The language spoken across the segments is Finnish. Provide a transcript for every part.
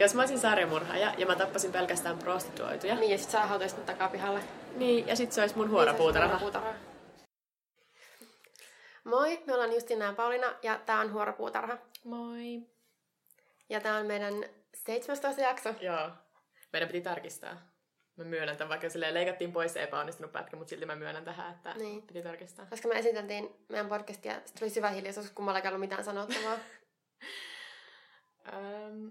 Jos mä olisin sarjamurhaaja ja mä tappasin pelkästään prostituoituja. Niin, ja sit sä hautaisit takapihalle. Niin, ja sit se olisi mun Niin, huorapuutarha. Moi, me ollaan Justina ja Paulina ja tää on Huoropuutarha. Moi. Ja tää on meidän 17 jakso. Joo. Meidän piti tarkistaa. Mä myönnän tämän, vaikka silleen leikattiin pois se epäonnistunut pätkä, mutta silti mä myönnän tähän, että Niin. piti tarkistaa. Koska me esiteltiin meidän podcastia, sit tuli syvä hiljaisuus, kun mulla ei ollut mitään sanottavaa. Öm,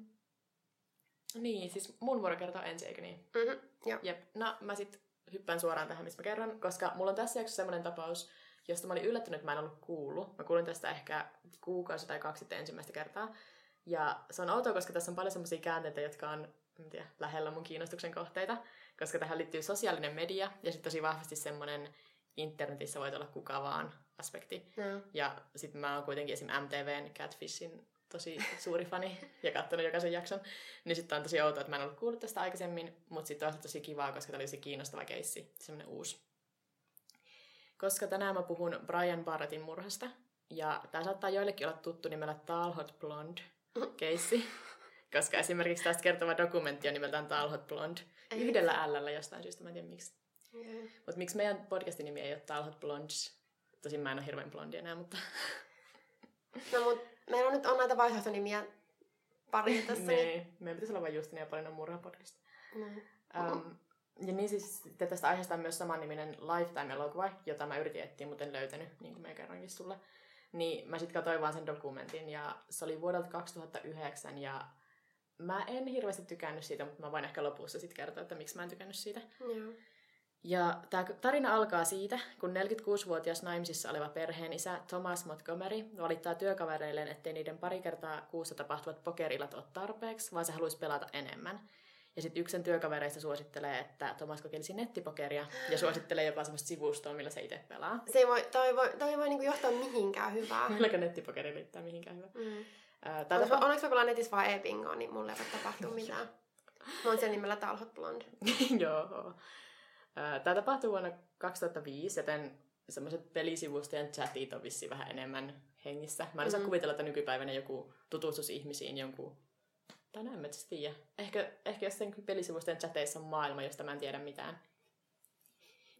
niin, siis mun vuoro kertoo ensin, eikö niin? mm-hmm, joo. Jep. No, mä sit hyppään suoraan tähän, mistä mä kerron, koska mulla on tässä jaksossa semmoinen tapaus, josta mä olin yllättynyt, että mä en ollut kuullut. Mä kuulin tästä ehkä kuukausi tai kaksi sitten ensimmäistä kertaa. Ja se on outoa, koska tässä on paljon semmoisia käänteitä, jotka on en tiedä, lähellä mun kiinnostuksen kohteita, koska tähän liittyy sosiaalinen media ja sitten tosi vahvasti semmoinen internetissä voit olla kuka vaan aspekti. No. Ja sitten mä oon kuitenkin esim. MTVn Catfishin tosi suuri fani ja katsonut jokaisen jakson. Niin sitten on tosi outoa, että mä en ollut kuullut tästä aikaisemmin, mutta sitten on tosi kivaa, koska tämä oli se kiinnostava keissi, semmoinen uusi. Koska tänään mä puhun Brian Barrettin murhasta, ja tämä saattaa joillekin olla tuttu nimellä Talhot Blonde keissi, koska esimerkiksi tästä kertova dokumentti on nimeltään Talhot Blonde, Ei yhdellä Lllä jostain syystä, mä en tiedä miksi. Mutta miksi meidän podcastin nimi ei ole Talhot Blondes? Tosin mä en ole hirveän blondi enää, mutta No mut meillä on nyt on näitä vaihtoehtonimiä pari tässä. Niin. niin, meidän pitäisi olla vain Justin ja Paulinan murhapodcast. No. Um, ja niin siis tästä aiheesta on myös samanniminen Lifetime-elokuva, jota mä yritin etsiä, mutta en löytänyt, niin kuin mä kerroinkin sulle. Niin mä sitten katsoin vaan sen dokumentin ja se oli vuodelta 2009 ja mä en hirveästi tykännyt siitä, mutta mä voin ehkä lopussa sitten kertoa, että miksi mä en tykännyt siitä. Joo. Ja tämä tarina alkaa siitä, kun 46-vuotias naimisissa oleva perheen isä Thomas Montgomery valittaa työkavereilleen, ettei niiden pari kertaa kuussa tapahtuvat pokerilat ole tarpeeksi, vaan se haluaisi pelata enemmän. Ja sitten yksi sen työkavereista suosittelee, että Thomas kokeilisi nettipokeria ja suosittelee jopa semmoista sivustoa, millä se itse pelaa. Se ei voi, toi voi, toi ei voi niinku johtaa mihinkään hyvää. Milläkö nettipokeri liittää mihinkään hyvä. Mm. Tää Onneksi, tapa... onneksi mä pelaan netissä vaan e-bingoa, niin mulle ei voi tapahtua mitään. Mä oon siellä nimellä Talhot Blonde. Joo. Tämä tapahtui vuonna 2005, joten semmoiset pelisivustojen chatit on vissiin vähän enemmän hengissä. Mä en osaa Mhm. kuvitella, että nykypäivänä joku tutustus ihmisiin jonkun... Tai en mä siis tiedä. Ehkä, ehkä jossain pelisivustojen chateissa on maailma, josta mä en tiedä mitään.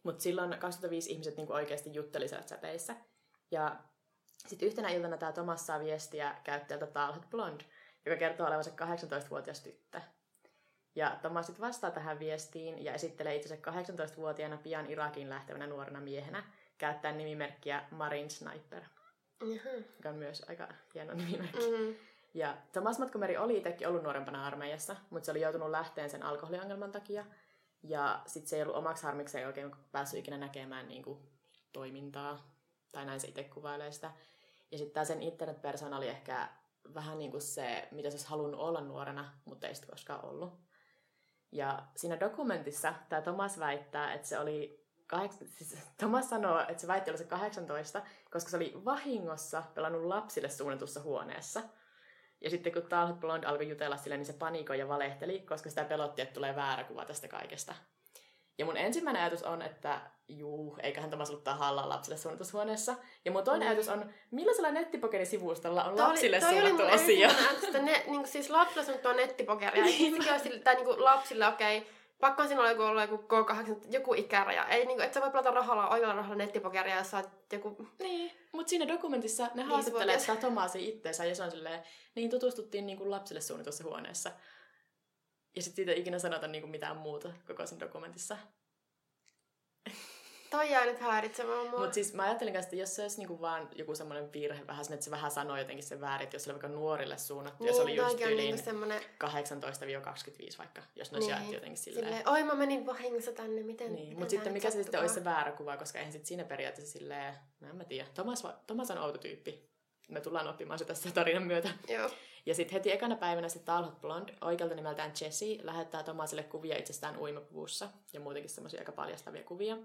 Mutta silloin 2005 ihmiset niinku oikeasti jutteli siellä chateissa. Ja sitten yhtenä iltana tämä Thomas saa viestiä käyttäjältä Talhot Blond, joka kertoo olevansa 18-vuotias tyttö. Ja Thomas sitten vastaa tähän viestiin ja esittelee itsensä 18-vuotiaana pian Irakiin lähtevänä nuorena miehenä, käyttäen nimimerkkiä Marine Sniper, Jaha. joka on myös aika hieno nimimerkki. Mm-hmm. Ja Thomas Montgomery oli itsekin ollut nuorempana armeijassa, mutta se oli joutunut lähteen sen alkoholiongelman takia. Ja sitten se ei ollut omaksi harmikseen oikein päässyt ikinä näkemään niin kuin, toimintaa, tai näin se itse kuvailee sitä. Ja sitten tämä sen internetpersona oli ehkä vähän niin kuin se, mitä se olisi halunnut olla nuorena, mutta ei sitten koskaan ollut. Ja siinä dokumentissa tämä Thomas väittää, että se oli kahdeksan, siis Thomas sanoo, että se väitti olla se 18, koska se oli vahingossa pelannut lapsille suunnatussa huoneessa. Ja sitten kun Talhot Blond alkoi jutella sille, niin se panikoi ja valehteli, koska sitä pelotti, että tulee väärä kuva tästä kaikesta. Ja mun ensimmäinen ajatus on, että juu, eiköhän Thomas ollut tahalla lapsille suunnatussa huoneessa. Ja mun toinen Mm. ajatus on, millaisella nettipokeri-sivustolla on Toi oli- lapsille toi oli suunnattu osio? ensimmäinen ajatus, että ne, niin kuin siis lapsille suunnattua nettipokeria. Sille- tai niin kuin lapsille, okei, okay, pakko on sinulla joku olla joku K8, joku ikäraja. Ei, niin kuin, et sä voi pelata rahalla, oikealla rahalla nettipokeria, jos sä oot joku... Niin, mutta siinä dokumentissa ne Viisivuotias. haastattelee sitä Tomaasia itteensä ja se on silleen, niin tutustuttiin niin kuin lapsille suunnitussa huoneessa. Ja sitten siitä ei ikinä sanota niin kuin mitään muuta koko sen dokumentissa. Toi jää nyt häiritsemään mua. Mutta siis mä ajattelin kanssa, että jos se olisi niinku vaan joku semmoinen virhe vähän, sen, että se vähän sanoo jotenkin sen väärin, että jos se oli vaikka nuorille suunnattu ja se oli just yli niinku semmonen... 18-25 vaikka, jos ne olisi jaettu jotenkin silleen. silleen, oi mä menin vahingossa tänne, miten... Niin, mutta sitten mikä se sitten olisi se väärä kuva, koska eihän sitten siinä periaatteessa silleen, no en mä tiedä. Thomas, Thomas on outo tyyppi. Me tullaan oppimaan se tässä tarinan myötä. Joo. Ja sitten heti ekana päivänä se Talhot Blond, oikealta nimeltään Jesse, lähettää Tomasille kuvia itsestään uimapuvussa ja muutenkin semmoisia aika paljastavia kuvia.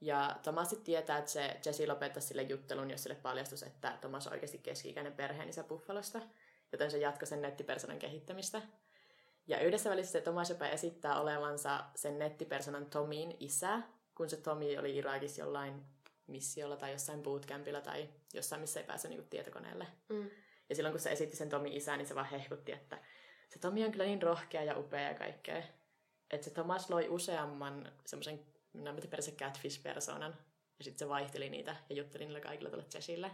Ja Thomas sitten tietää, että se Jesse lopettaisi sille juttelun, jos sille paljastus, että Thomas on oikeasti keski-ikäinen perheenisä Buffalosta, joten se jatkoi sen nettipersonan kehittämistä. Ja yhdessä välissä se Thomas jopa esittää olevansa sen nettipersonan Tomin isä, kun se Tomi oli Irakissa jollain missiolla tai jossain bootcampilla tai jossain, missä ei pääse niinku tietokoneelle. Mm. Ja silloin kun se esitti sen Tomin isää, niin se vaan hehkutti, että se Tomi on kyllä niin rohkea ja upea ja kaikkea. Että se Thomas loi useamman semmoisen, näin periaatteessa catfish-persoonan. Ja sitten se vaihteli niitä ja jutteli niillä kaikilla tuolle Jessille.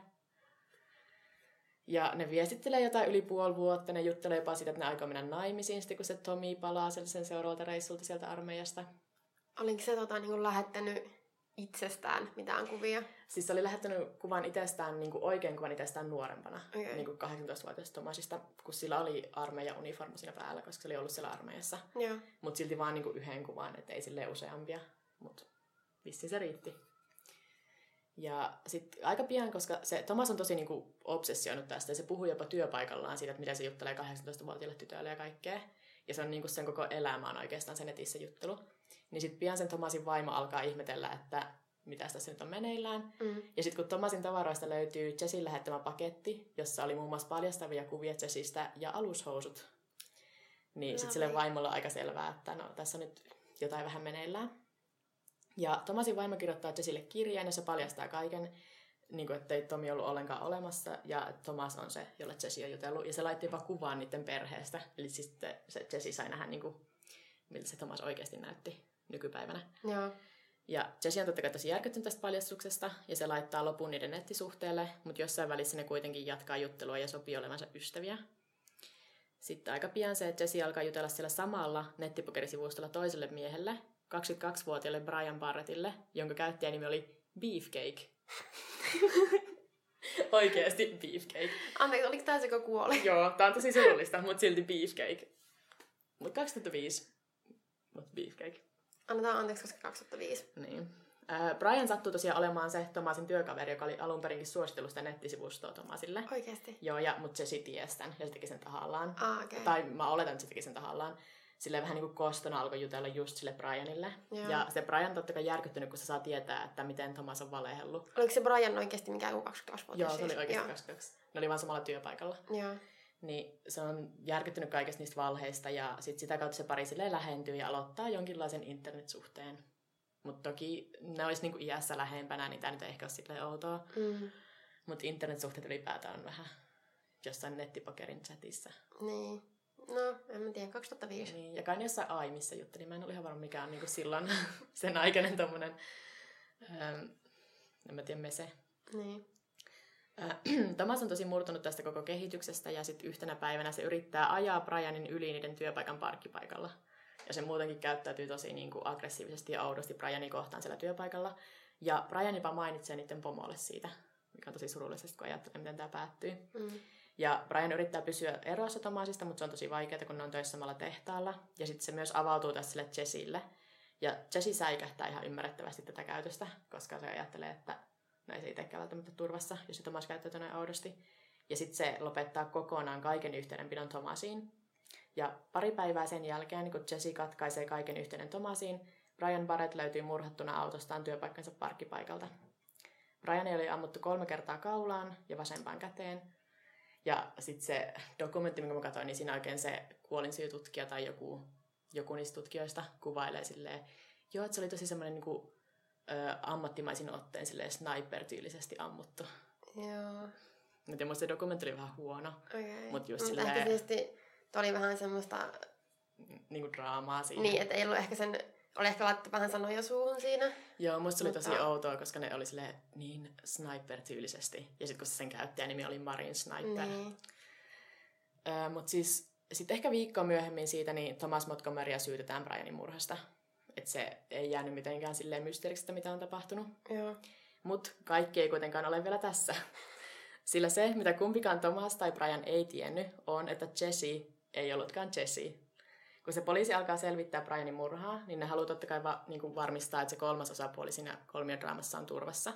Ja ne viestittelee jotain yli puoli vuotta, ne juttelee jopa siitä, että ne aikoo mennä naimisiin, sitten kun se Tomi palaa sen seuraavalta reissulta sieltä armeijasta. Olinko se tota, niin lähettänyt itsestään mitään kuvia? Siis se oli lähettänyt kuvan itsestään, niin kuin oikein kuvan itsestään nuorempana, okay. niin kuin 18-vuotiaasta Tomasista, kun sillä oli armeija uniformu siinä päällä, koska se oli ollut siellä armeijassa. Mutta silti vaan niin kuin yhden kuvan, että ei sille useampia. Mutta vissiin se riitti. Ja sitten aika pian, koska se Thomas on tosi niinku obsessioinut tästä, ja se puhuu jopa työpaikallaan siitä, että miten se juttelee 18-vuotiaille tytöille ja kaikkea. Ja se on niinku sen koko elämä on oikeastaan se netissä juttelu. Niin sitten pian sen Thomasin vaimo alkaa ihmetellä, että mitä tässä nyt on meneillään. Mm. Ja sitten kun Thomasin tavaroista löytyy Jessin lähettämä paketti, jossa oli muun muassa paljastavia kuvia Jessistä ja alushousut, niin sitten sille vaimolle on aika selvää, että no tässä on nyt jotain vähän meneillään. Ja Tomasin vaimo kirjoittaa Jessille kirjeen se paljastaa kaiken, niin kuin, ettei Tomi ollut ollenkaan olemassa ja Thomas on se, jolle Jessi on jutellut. Ja se laitti jopa kuvaan niiden perheestä. Eli siis se Jessi sai nähdä, niin kuin, miltä se Thomas oikeasti näytti nykypäivänä. Joo. Ja Jessi on totta kai tosi järkyttynyt tästä paljastuksesta ja se laittaa lopun niiden nettisuhteelle, mutta jossain välissä ne kuitenkin jatkaa juttelua ja sopii olevansa ystäviä. Sitten aika pian se, että Jessi alkaa jutella siellä samalla nettipokerisivustolla toiselle miehelle, 22-vuotiaalle Brian Barrettille, jonka käyttäjänimi oli Beefcake. Oikeasti Beefcake. Anteeksi, oliko tämä se, kun kuoli? Joo, tää on tosi surullista, mutta silti Beefcake. Mutta 2005, mutta Beefcake. Annetaan anteeksi, koska 2005. Niin. Äh, Brian sattuu tosiaan olemaan se Tomasin työkaveri, joka oli alun perinkin suositellut sitä nettisivustoa Tomasille. Oikeasti? Joo, ja, mutta se sitten tiesi tämän ja se teki sen tahallaan. Ah, okay. Tai mä oletan, että se teki sen tahallaan sille vähän niin kuin kostona alkoi jutella just sille Brianille. Joo. Ja se Brian totta kai järkyttynyt, kun se saa tietää, että miten Thomas on valehellut. Oliko se Brian oikeasti mikään kuin 22 vuotta? Joo, se oli oikeasti 22. Ne oli vaan samalla työpaikalla. Joo. Niin se on järkyttynyt kaikesta niistä valheista ja sit sitä kautta se pari silleen lähentyy ja aloittaa jonkinlaisen internetsuhteen. Mutta toki ne olisi niinku iässä lähempänä, niin tämä nyt ei ehkä ole silleen outoa. Mm. Mutta internetsuhteet ylipäätään on vähän jossain nettipokerin chatissa. Niin. No, en mä tiedä, 2005. Niin, ja kai jossain Aimissa juttelin. Mä en ole ihan varma mikä on niin silloin sen aikainen tommonen, ähm, en mä tiedä, mese. Niin. Thomas on tosi murtunut tästä koko kehityksestä ja sitten yhtenä päivänä se yrittää ajaa Brianin yli niiden työpaikan parkkipaikalla. Ja se muutenkin käyttäytyy tosi niin kuin aggressiivisesti ja oudosti Brianin kohtaan siellä työpaikalla. Ja Brian jopa mainitsee niiden pomolle siitä, mikä on tosi surullisesti, kun ajattelee, miten tämä päättyy. Mm. Ja Brian yrittää pysyä erossa Tomasista, mutta se on tosi vaikeaa, kun ne on töissä samalla tehtaalla. Ja sitten se myös avautuu tässä sille Jessille. Ja Jessi säikähtää ihan ymmärrettävästi tätä käytöstä, koska se ajattelee, että ei se itsekään välttämättä turvassa, jos se Tomas käyttäytyy näin oudosti. Ja sitten se lopettaa kokonaan kaiken yhteydenpidon Tomasiin. Ja pari päivää sen jälkeen, kun Jesse katkaisee kaiken yhteyden Tomasiin, Brian Barrett löytyy murhattuna autostaan työpaikkansa parkkipaikalta. Brian oli ammuttu kolme kertaa kaulaan ja vasempaan käteen, ja sitten se dokumentti, minkä mä katsoin, niin siinä oikein se kuolinsyytutkija tai joku, joku niistä tutkijoista kuvailee silleen, joo, että se oli tosi semmoinen niin ö, ammattimaisin otteen silleen sniper-tyylisesti ammuttu. Joo. Mutta musta se dokumentti oli vähän huono. Okay. Mut just Mut silleen- ehkä tietysti oli vähän semmoista, Niin kuin draamaa siinä. niin, että ei ollut ehkä sen, oli ehkä laittu vähän sanoja suuhun siinä. Joo, musta se oli tosi Mutta- outoa, koska ne oli silleen niin sniper-tyylisesti. Ja sitten kun se sen käyttäjänimi oli Marin Sniper. Niin. Öö, Mutta siis sitten ehkä viikkoa myöhemmin siitä, niin Thomas Montgomerya syytetään Brianin murhasta. Että se ei jäänyt mitenkään silleen mysteeriksi, mitä on tapahtunut. Joo. Mutta kaikki ei kuitenkaan ole vielä tässä. Sillä se, mitä kumpikaan Thomas tai Brian ei tiennyt, on, että Jesse ei ollutkaan Jesse. Kun se poliisi alkaa selvittää Brianin murhaa, niin ne haluaa totta kai va- niin kuin varmistaa, että se kolmas osapuoli siinä kolmiodraamassa on turvassa.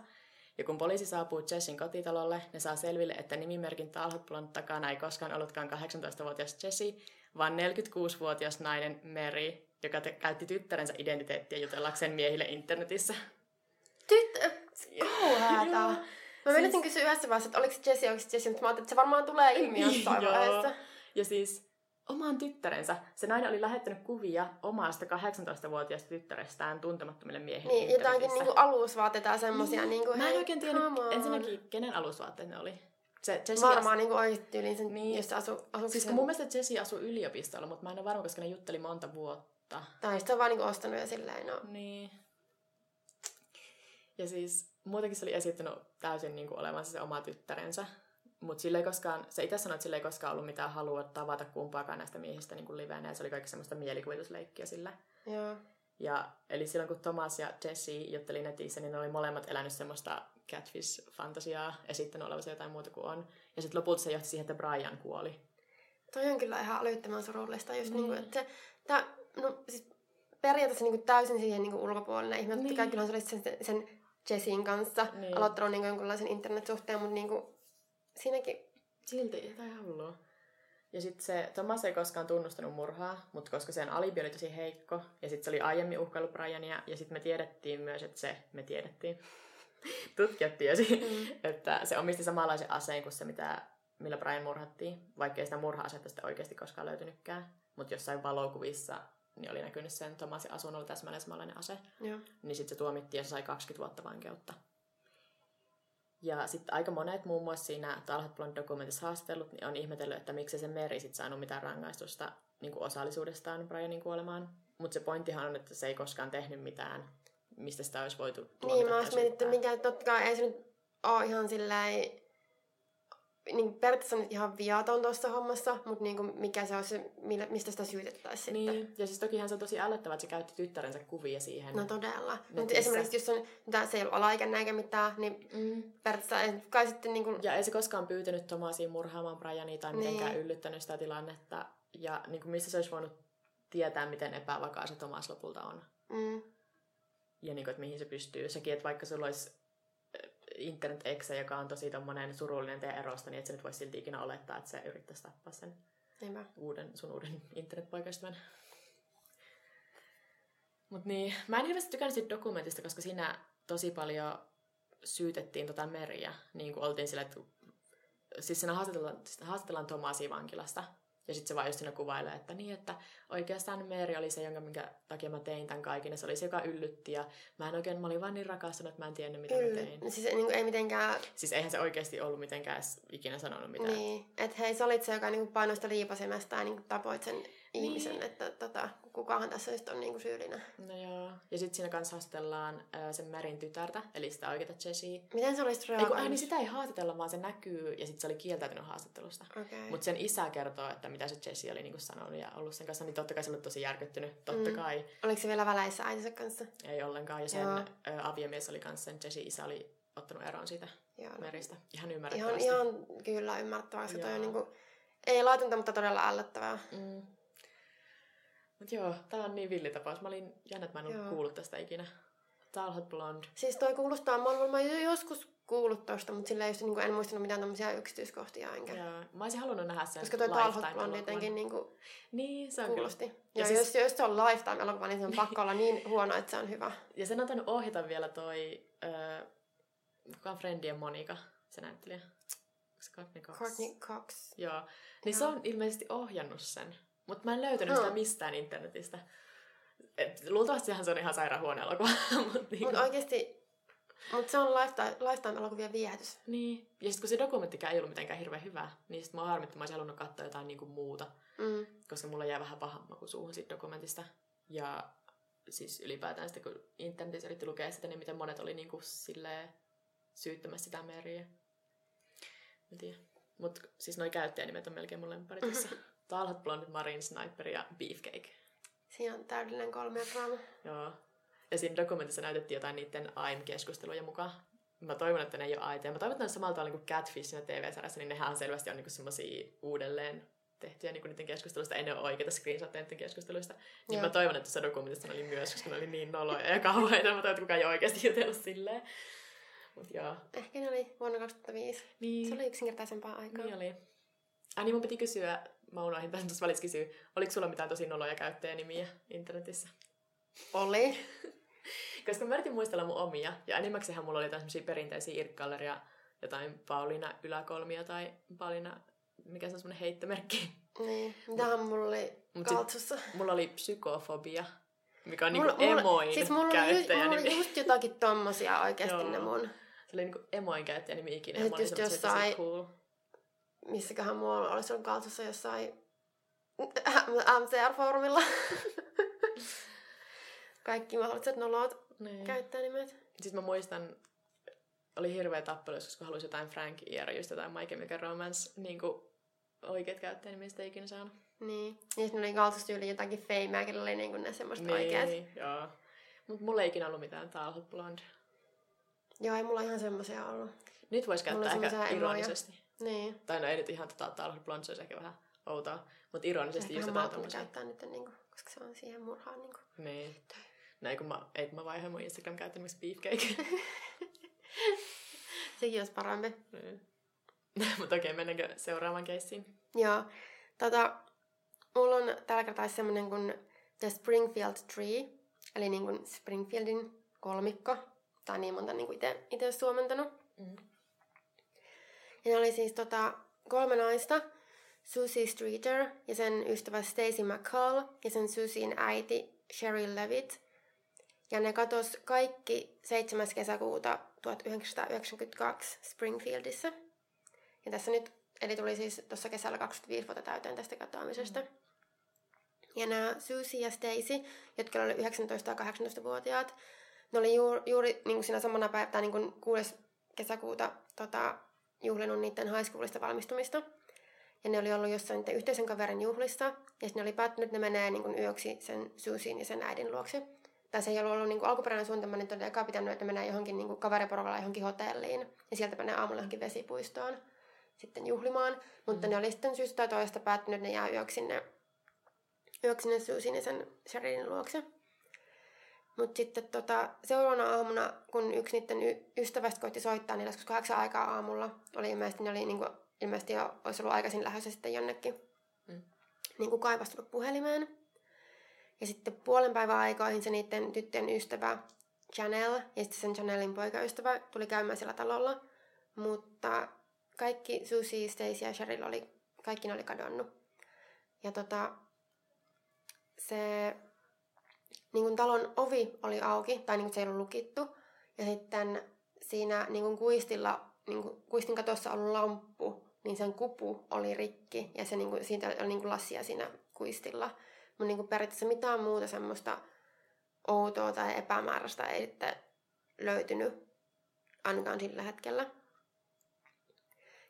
Ja kun poliisi saapuu Jessin kotitalolle, ne saa selville, että nimimerkin talhotpulon takana ei koskaan ollutkaan 18-vuotias Jesse, vaan 46-vuotias nainen Mary, joka te- käytti tyttärensä identiteettiä jutellakseen miehille internetissä. Tyttö, kauheata. Mä Siis- kysyä yhdessä vaiheessa, että oliko se Jesse, onko se Jesse, mutta mä ajattelin, että se varmaan tulee ilmi jossain vaiheessa. Ja siis omaan tyttärensä. Se nainen oli lähettänyt kuvia omasta 18-vuotiaasta tyttärestään tuntemattomille miehille Niin, jotakin niinku alusvaatteita ja semmosia. Niin. Niinku, Mä en oikein on. ensinnäkin, kenen alusvaatteet ne oli. Se Jessie Varmaan niin oikeasti tyyliin sen, Niin. niin. jos se asu, asuu Siis kun mun mielestä Jessie asui yliopistolla, mutta mä en ole varma, koska ne jutteli monta vuotta. Tai sitten on vaan niin ostanut ja silleen, no. Niin. Ja siis muutenkin se oli esittänyt täysin niin kuin olevansa se oma tyttärensä. Mutta sille ei koskaan, se itse sanoi, että sille ei koskaan ollut mitään halua tavata kumpaakaan näistä miehistä niin kuin livenä. Ja se oli kaikki semmoista mielikuvitusleikkiä sillä. Joo. Ja, eli silloin kun Thomas ja Jesse jutteli netissä, niin ne oli molemmat elänyt semmoista catfish-fantasiaa, esittänyt olevansa jotain muuta kuin on. Ja sitten lopulta se johti siihen, että Brian kuoli. Toi on kyllä ihan älyttömän surullista. Just Niin. niin. niinku, että se, tää, no siis periaatteessa niinku täysin siihen niinku ulkopuolelle. Ihme, Niin. niin. kai kyllähän se olisi sen, sen Jessin kanssa Niin. niin. aloittanut niinku jonkunlaisen internetsuhteen, mutta niinku, siinäkin Silti, tai hullua. Ja sitten se, Thomas ei koskaan tunnustanut murhaa, mutta koska sen alibi oli tosi heikko, ja sitten se oli aiemmin uhkaillut Briania, ja sitten me tiedettiin myös, että se, me tiedettiin, tutkijat tiesi, Mm. että se omisti samanlaisen aseen kuin se, mitä, millä Brian murhattiin, vaikka ei sitä murha-asetta sitten oikeasti koskaan löytynytkään. Mutta jossain valokuvissa niin oli näkynyt sen Thomasin asunnolla täsmälleen samanlainen ase. Joo. Niin sitten se tuomittiin ja se sai 20 vuotta vankeutta. Ja sitten aika monet muun muassa siinä Talhat Blond dokumentissa haastellut, niin on ihmetellyt, että miksi se Meri sitten saanut mitään rangaistusta niin kuin osallisuudestaan Brianin kuolemaan. Mutta se pointtihan on, että se ei koskaan tehnyt mitään, mistä sitä olisi voitu tuomita Niin, mä olisin mietitty, syyttää. mikä totta kai ei se nyt ole ihan silleen, niin periaatteessa nyt ihan viaton tuossa hommassa, mutta niin kuin mikä se olisi, se, mistä sitä syytettäisiin sitten. Niin, ja siis tokihan se on tosi ällöttävää, että se käytti tyttärensä kuvia siihen. No todella. Mutta Netissä. esimerkiksi jos on, mitä se ei ollut alaikäinen eikä mitään, niin mm. periaatteessa ei kai sitten niin kuin, Ja ei se koskaan pyytänyt Tomasia murhaamaan Briania tai mitenkään Niin. yllyttänyt sitä tilannetta. Ja niin kuin mistä se olisi voinut tietää, miten epävakaa se Tomas lopulta on. mm, Ja niin kuin, että mihin se pystyy. Sekin, että vaikka sulla olisi äh, internet joka on tosi tommonen surullinen teidän erosta, niin et sä nyt voisi silti ikinä olettaa, että se yrittäisi tappaa sen niinpä. uuden, sun uuden internetpoikaystävän. Mut niin, mä en hirveästi tykännyt siitä dokumentista, koska siinä tosi paljon syytettiin tota meriä. Niin kuin oltiin sillä, että siis siinä haastatellaan, haastatellaan Tomasia vankilasta. Ja sitten se vaan just siinä kuvailee, että niin, että oikeastaan Meri oli se, jonka minkä takia mä tein tämän kaiken. Ja se oli se, joka yllytti. Ja mä en oikein, mä olin vaan niin rakastunut, että mä en tiennyt, mitä mä tein. Kyllä. Siis niin kuin, ei mitenkään, Siis eihän se oikeasti ollut mitenkään ikinä sanonut mitään. niin, että hei, sä olit se, joka niin sitä liipasimesta ja niin kuin tapoit sen ihmisen, että tota, kukahan tässä nyt on niin kuin syyllinen. No joo. Ja sitten siinä kanssa haastellaan äh, sen Märin tytärtä, eli sitä oikeita Jessie. Miten sä olisit Ei kun, reagoinut? äh, niin sitä ei haastatella, vaan se näkyy, ja sitten se oli kieltäytynyt haastattelusta. Okay. Mutta sen isä kertoo, että mitä se Jessie oli niinku sanonut ja ollut sen kanssa, niin totta kai se oli tosi järkyttynyt. Totta Mm. kai Oliko se vielä väleissä äitinsä kanssa? ei ollenkaan. Ja sen Joo. aviomies oli kanssa, sen Jessie isä oli ottanut eroon siitä Joo. meristä. Ihan Ihan, ymmärrettävästi. ihan kyllä ymmärrettävää, koska toi on niinku, ei laitonta, mutta todella ällöttävää. Mm. Mut joo, tää on niin villi tapaus. Mä olin jännä, että mä en ollut kuullut tästä ikinä. Talhot Blonde. Siis toi kuulostaa, mä jo joskus kuullut tosta, mutta sillä just niinku en muistanut mitään tämmöisiä yksityiskohtia enkä. Joo. Mä olisin halunnut nähdä sen Koska toi Talhot Blonde jotenkin niinku Niin, se on kyllä. kuulosti. Ja Ja, siis- jos, jos se on Lifetime-elokuva, niin se on pakko olla niin huono, että se on hyvä. Ja sen on tainnut ohjata vielä toi, öö, kuka on Friendien Monika, se näyttelijä. Onko se Courtney Cox? Courtney Cox. Joo. Niin se Joo. on ilmeisesti ohjannut sen. Mutta mä en löytänyt sitä Hmm. mistään internetistä. Et, luultavastihan se on ihan sairaan huono elokuva. Mut niin, Mutta oikeesti, mutta se on Lifetime, Lifetime-elokuvien viehätys. niin. Ja sitten kun se dokumenttikään ei ollut mitenkään hirveän hyvä, niin sit mä oon harmittu, mä olisin halunnut katsoa jotain niinku muuta. Mm. Koska mulla jää vähän paha maku suuhun siitä dokumentista. Ja siis ylipäätään sitten kun internetissä yritti lukea sitä, niin miten monet oli niinku silleen syyttämässä sitä meriä. En tiedä. Mut siis noi käyttäjänimet on melkein mun lemppari tässä. Talhot Blonde, Marine Sniper ja Beefcake. Siinä on täydellinen kolmiodraama. Joo. Ja siinä dokumentissa näytettiin jotain niiden AIM-keskusteluja mukaan. Mä toivon, että ne ei ole aitoja. Mä toivon, että ne on samalla tavalla niin kuin Catfish siinä TV-sarjassa, niin nehän selvästi on niin semmoisia uudelleen tehtyjä niin niiden keskusteluista. Ei ne ole oikeita screenshotteja niiden keskusteluista. Niin Joo. mä toivon, että se dokumentissa ne oli myös, koska ne oli niin noloja ja kauheita. Mä toivon, että kukaan ei oikeasti jutellut silleen. Mut joo. Ehkä ne oli vuonna 2005. Niin, Se oli yksinkertaisempaa aikaa. niin oli. Ai niin mun piti kysyä, mä unohdin tämän tuossa välissä kysyä, oliko sulla mitään tosi noloja käyttäjänimiä internetissä? Oli. Koska mä yritin muistella mun omia, ja enimmäkseenhän mulla oli jotain perinteisiä irkkalleria, jotain Pauliina yläkolmia tai Pauliina, mikä se on semmonen heittomerkki. Niin. Mitähän mulla oli Mut sit- kaltsussa? Mulla oli psykofobia, mikä on Mulla- niinku mulla- emoin siis mulla oli, just, mulla käyttäjänimi. oli just jotakin tommosia oikeesti Joo. ne mun. Se oli niinku emoin käyttäjänimi ikinä, Ja sit just jossain- cool. Missäköhän muualla olisi ollut kaltsussa jossain MCR-foorumilla. Kaikki mahdolliset nolot Niin. käyttäjänimet. Siis mä muistan, oli hirveä tappelu, joskus kun halusi jotain Frank Iera, just jotain My Chemical Romance, niin kuin oikeat käyttäjänimistä ikinä saanut. Niin. Ja sitten oli kaltsussa yli jotakin feimää, kenellä oli niinku ne semmoista niin. oikeat. joo. Mut mulla ei ikinä ollut mitään Talhot Blonde. Joo, ei mulla ihan semmoisia ollut. Nyt vois Mulla on käyttää ehkä ironisesti. Niin. Tai no ei nyt ihan tota Talhot Blonde, se olisi ehkä vähän outoa. Mutta ironisesti just Ehkä jotain mä tommosia. käyttää nyt, niinku, koska se on siihen murhaan. Niinku. Niin. No ei kun mä, ei kun mä vaihoin mun Instagram käyttämiksi beefcake. Sekin olisi parempi. niin. Mutta okei, mennäänkö seuraavaan keissiin? Joo. Tota, mulla on tällä kertaa semmonen kuin The Springfield Tree, eli niin kuin Springfieldin kolmikko. Tai niin monta niin itse suomentanut. Mm. Ja ne oli siis tota, kolme naista, Susie Streeter ja sen ystävä Stacey McCall ja sen Susien äiti Cheryl Levitt. Ja ne katos kaikki 7. kesäkuuta 1992 Springfieldissa. Ja tässä nyt, eli tuli siis tuossa kesällä 25 vuotta täyteen tästä katoamisesta. Mm. Ja nämä Susie ja Stacy, jotka oli 19- ja 18-vuotiaat, ne oli juuri, juuri niin kuin siinä samana päivänä, tai niin kuin 6. kesäkuuta tota, juhlinut niiden high schoolista valmistumista. Ja ne oli ollut jossain niiden yhteisen kaverin juhlissa. Ja sitten ne oli päättänyt, että ne menee niin kuin yöksi sen Susien ja sen äidin luokse. Tai se ei ollut ollut niin kuin alkuperäinen suunnitelma, niin todella pitänyt, että ne menee johonkin niin kuin kaveriporukalla johonkin hotelliin. Ja sieltä menee aamulla johonkin vesipuistoon sitten juhlimaan. Mutta mm. ne oli sitten syystä tai toista päättänyt, että ne jää yöksi sinne, yöksi sinne Susien ja sen Sherilyn luokse. Mutta sitten tota, seuraavana aamuna, kun yksi niiden y- ystävästä koitti soittaa niille joskus kahdeksan aikaa aamulla, oli ilmeisesti, ne oli niinku, ilmeisesti jo, olisi ollut aikaisin lähdössä sitten jonnekin Mm. niinku kaivastunut puhelimeen. Ja sitten puolen päivän aikoihin se niiden tyttöjen ystävä Chanel ja sitten sen Chanelin poikaystävä tuli käymään siellä talolla. Mutta kaikki Susie, Stacy ja Cheryl oli, kaikki ne oli kadonnut. Ja tota, se niin kuin talon ovi oli auki, tai niin kuin se ei ollut lukittu. Ja sitten siinä niin kuin kuistilla, niin kuin kuistin katossa ollut lamppu, niin sen kupu oli rikki. Ja se, niin kuin, siitä oli niin kuin lassia siinä kuistilla. Mutta niin periaatteessa mitään muuta semmoista outoa tai epämääräistä ei sitten löytynyt ainakaan sillä hetkellä.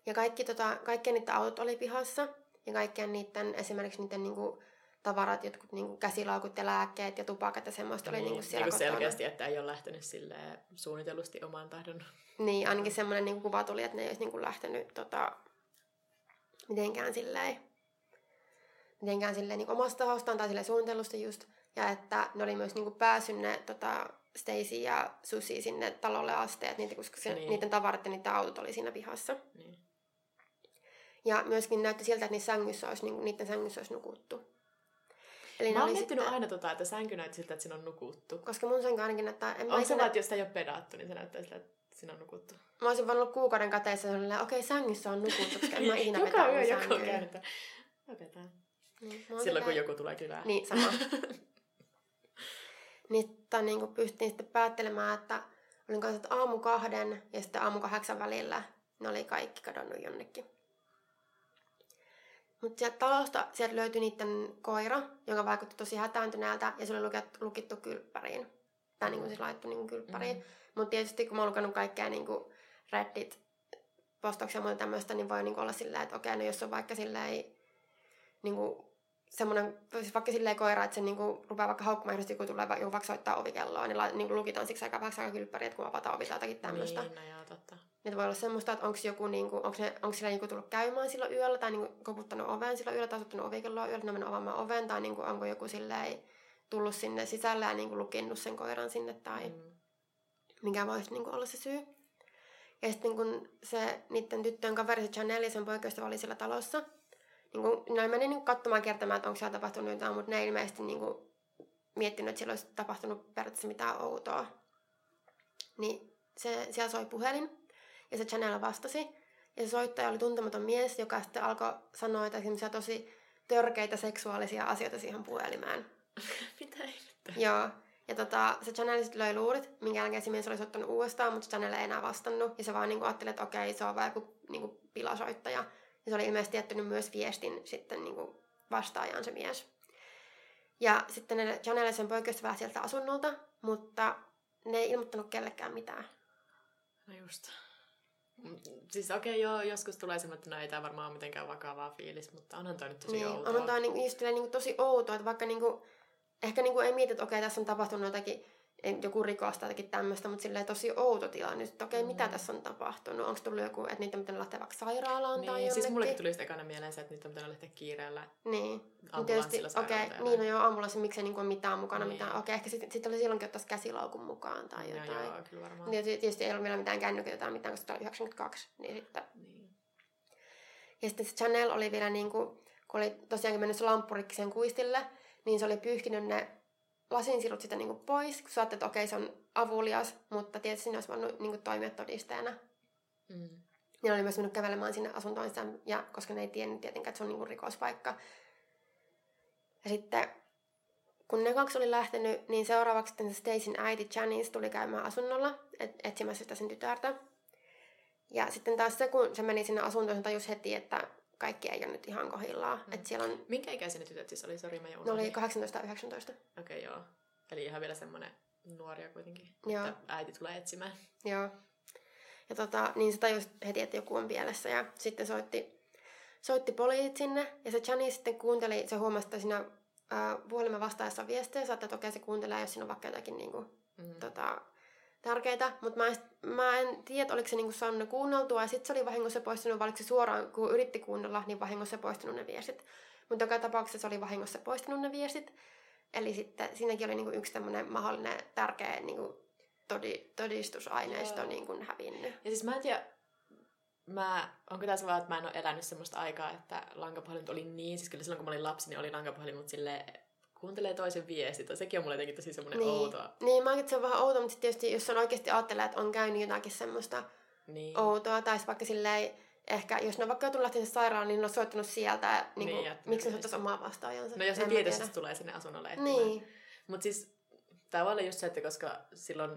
Ja kaikki, tota, kaikkien niiden autot oli pihassa. Ja kaikkien niiden, esimerkiksi niiden niinku, tavarat, jotkut niinku, käsilaukut ja lääkkeet ja tupakat ja semmoista oli niinku, siellä niin selkeästi, että ei ole lähtenyt silleen suunnitellusti omaan tahdon. Niin, ainakin semmoinen niinku, kuva tuli, että ne ei olisi niinku, lähtenyt tota, mitenkään silleen, mitenkään silleen niinku, omasta tahostaan tai silleen suunnitellusti just. Ja että ne oli myös niinku, päässyt ne tota, Stacy ja Susi sinne talolle asti, että niitä, koska se, Niin. niiden tavarat ja niiden autot oli siinä pihassa. Niin. Ja myöskin näytti siltä, että niissä sängyssä olisi, niinku, niiden sängyssä olisi nukuttu. Eli Mä oon miettinyt sitten, aina tota, että sänky näytti siltä, että siinä on nukuttu. koska mun sänky ainakin näyttää... En Onko se vaan, että jos sitä ei ole pedattu, niin se näyttää siltä, että siinä on nukuttu? mä olisin vaan ollut kuukauden kateessa ja silleen, okei, sängyssä on nukuttu, koska en mä ikinä Joka yö joku että mä petän. Niin, Silloin kun joku tulee kylään. Niin, sama. niin, tai niin kuin pystyttiin sitten päättelemään, että olin kanssa että aamu kahden ja sitten aamu kahdeksan välillä ne oli kaikki kadonnut jonnekin. Mutta sieltä talosta sieltä löytyi niiden koira, joka vaikutti tosi hätääntyneeltä ja se oli lukittu, lukittu kylppäriin. Tai niin kuin se laittu niin kylppäriin. Mm. Mutta tietysti kun mä oon lukenut kaikkea niin kuin Reddit postauksia ja muuta tämmöistä, niin voi niin olla silleen, että okei, no jos on vaikka silleen niin kuin semmoinen, siis vaikka silleen koira, että se niinku rupeaa vaikka haukkumaan, jos joku tulee joku vaikka soittaa ovikelloa, niin la- niinku lukitaan siksi aika vähäksi aika kylppäri, että kun avataan ovi tai jotakin tämmöistä. Niin, no joo, totta. Niin voi olla semmoista, että onko joku, niinku, onko, ne, onko sillä joku tullut käymään silloin yöllä tai niinku koputtanut oveen silloin yöllä tai soittanut ovikelloa yöllä, ne mennyt avaamaan oven tai niinku, onko joku silleen tullut sinne sisälle ja niinku lukinnut sen koiran sinne tai Mm. mikä voisi niinku olla se syy. Ja sitten kun se niiden tyttöjen kaveri, se Chanel ja sen poikaystävä oli siellä talossa, niin kun, ne meni niin katsomaan kiertämään, että onko siellä tapahtunut jotain, mutta ne ei ilmeisesti niin kuin, miettinyt, että siellä olisi tapahtunut periaatteessa mitään outoa. Niin se, siellä soi puhelin ja se Chanel vastasi. Ja se soittaja oli tuntematon mies, joka sitten alkoi sanoa jotain tosi törkeitä seksuaalisia asioita siihen puhelimeen. Mitä ihmettä? Joo. Ja tota, se Chanel sitten löi luurit, minkä jälkeen se mies oli soittanut uudestaan, mutta Chanel ei enää vastannut. Ja se vaan niinku ajatteli, että okei, se on vaan joku niinku pilasoittaja. Ja se oli ilmeisesti jättänyt myös viestin sitten niin kuin vastaajaan se mies. Ja sitten ne Janelle sen poikkeusta sieltä asunnolta, mutta ne ei ilmoittanut kellekään mitään. No just. Siis okei, okay, joo, joskus tulee semmoinen, että no ei tämä varmaan ole mitenkään vakavaa fiilis, mutta onhan toi nyt tosi Niin, outoa. on tämä niin, just silleen niin tosi outoa, että vaikka niin kuin, ehkä niin kuin ei mieti, että okei, tässä on tapahtunut jotakin, ei, joku rikos tai jotakin tämmöistä, mutta silleen tosi outo tilanne, että okei, Mm. mitä tässä on tapahtunut, onko tullut joku, että niitä pitää lähteä vaikka sairaalaan tai Niin, jonnekin. siis mullekin tuli sitten ekana mieleen se, että nyt on pitänyt lähteä kiireellä. Niin, tietysti, okei, sairaalaan niin no joo, ambulanssi, miksei niinku ole mitään mukana, Niin. mitään. Okei, ehkä sitten sit oli silloinkin ottaisi käsilaukun mukaan tai Ja jotain. joo, kyllä varmaan. Tietysti, tietysti ei ollut vielä mitään kännyköitä tai mitään, koska se oli 92, niin sitten Niin. Ja sitten se Chanel oli vielä niin kuin, kun oli tosiaankin mennyt se lamppurikki sen kuistille, niin se oli pyyhkinyt ne lasinsirut sitä niin kuin pois, kun sä että okei, se on avulias, mutta tietysti siinä olisi voinut niin kuin toimia todisteena. Mm. Ne oli myös mennyt kävelemään sinne asuntoonsa, ja koska ne ei tiennyt tietenkään, että se on niin kuin rikospaikka. Ja sitten kun ne kaksi oli lähtenyt, niin seuraavaksi sitten se Stacyn äiti Janice tuli käymään asunnolla et, etsimässä sitä sen tytärtä. Ja sitten taas se, kun se meni sinne asuntoon, se tajus heti, että kaikki ei ole nyt ihan kohdillaan. Mm. Että siellä on, Minkä ikäisiä ne tytöt siis oli? Sori, mä jo ne oli unohdin. 18 ja 19. Okei, okay, joo. Eli ihan vielä semmoinen nuoria kuitenkin. Joo. Että äiti tulee etsimään. Joo. Ja tota, niin se tajusi heti, että joku on pielessä ja sitten soitti, soitti poliisit sinne. Ja se Jani sitten kuunteli, se huomasi, että siinä puhelimen vastaajassa on viestejä, saatte, että okei se kuuntelee, jos siinä on vaikka jotakin niin kuin, Mm. tota, tärkeitä. Mutta mä, en- mä en tiedä, oliko se niin kuin saanut ne kuunneltua ja sitten se oli vahingossa poistunut, vai oliko se suoraan, kun yritti kuunnella, niin vahingossa poistunut ne viestit. Mutta joka tapauksessa se oli vahingossa poistunut ne viestit. Eli sitten siinäkin oli niin kuin yksi tämmöinen mahdollinen tärkeä niin kuin todi, todistusaineisto Joo. niin kuin hävinnyt. Ja siis mä en tiedä, mä, onko tässä vaan, että mä en ole elänyt semmoista aikaa, että lankapuhelimet oli niin, siis kyllä silloin kun mä olin lapsi, niin oli lankapuhelin, mutta sille kuuntelee toisen viestit, sekin on mulle jotenkin tosi semmoinen Niin, outoa. niin mä ajattelin, että se on vähän outo, mutta sit tietysti jos on oikeasti ajattelee, että on käynyt jotakin semmoista Niin. outoa, tai vaikka silleen, ehkä jos ne on vaikka joutunut lähteä sairaalaan, niin ne on soittanut sieltä, niin kuin, Niin, miksi ne soittaisi omaa vastaajansa. No jos ne tietäisi, tiedä. että tulee sinne asunnolle etsimään. Niin, Mutta siis olla just se, että koska silloin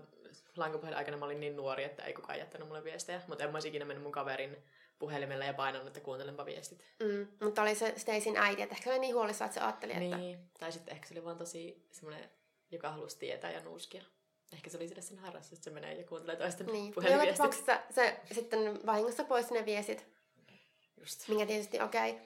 lankapuhelin aikana mä olin niin nuori, että ei kukaan jättänyt mulle viestejä. Mutta en mä olisi ikinä mennyt mun kaverin puhelimelle ja painanut, että kuuntelenpa viestit. mm, mutta oli se Stacyn äiti, että ehkä se oli niin huolissaan, että se ajatteli, että Niin. Tai sitten ehkä se oli vaan tosi semmoinen, joka halusi tietää ja nuuskia. Ehkä se oli sille sen harrastus, että se menee ja kuuntelee toisten niin. Joka puhelinviestit. tapauksessa se sitten vahingossa poisti ne viestit, Just. minkä tietysti okei. Okay.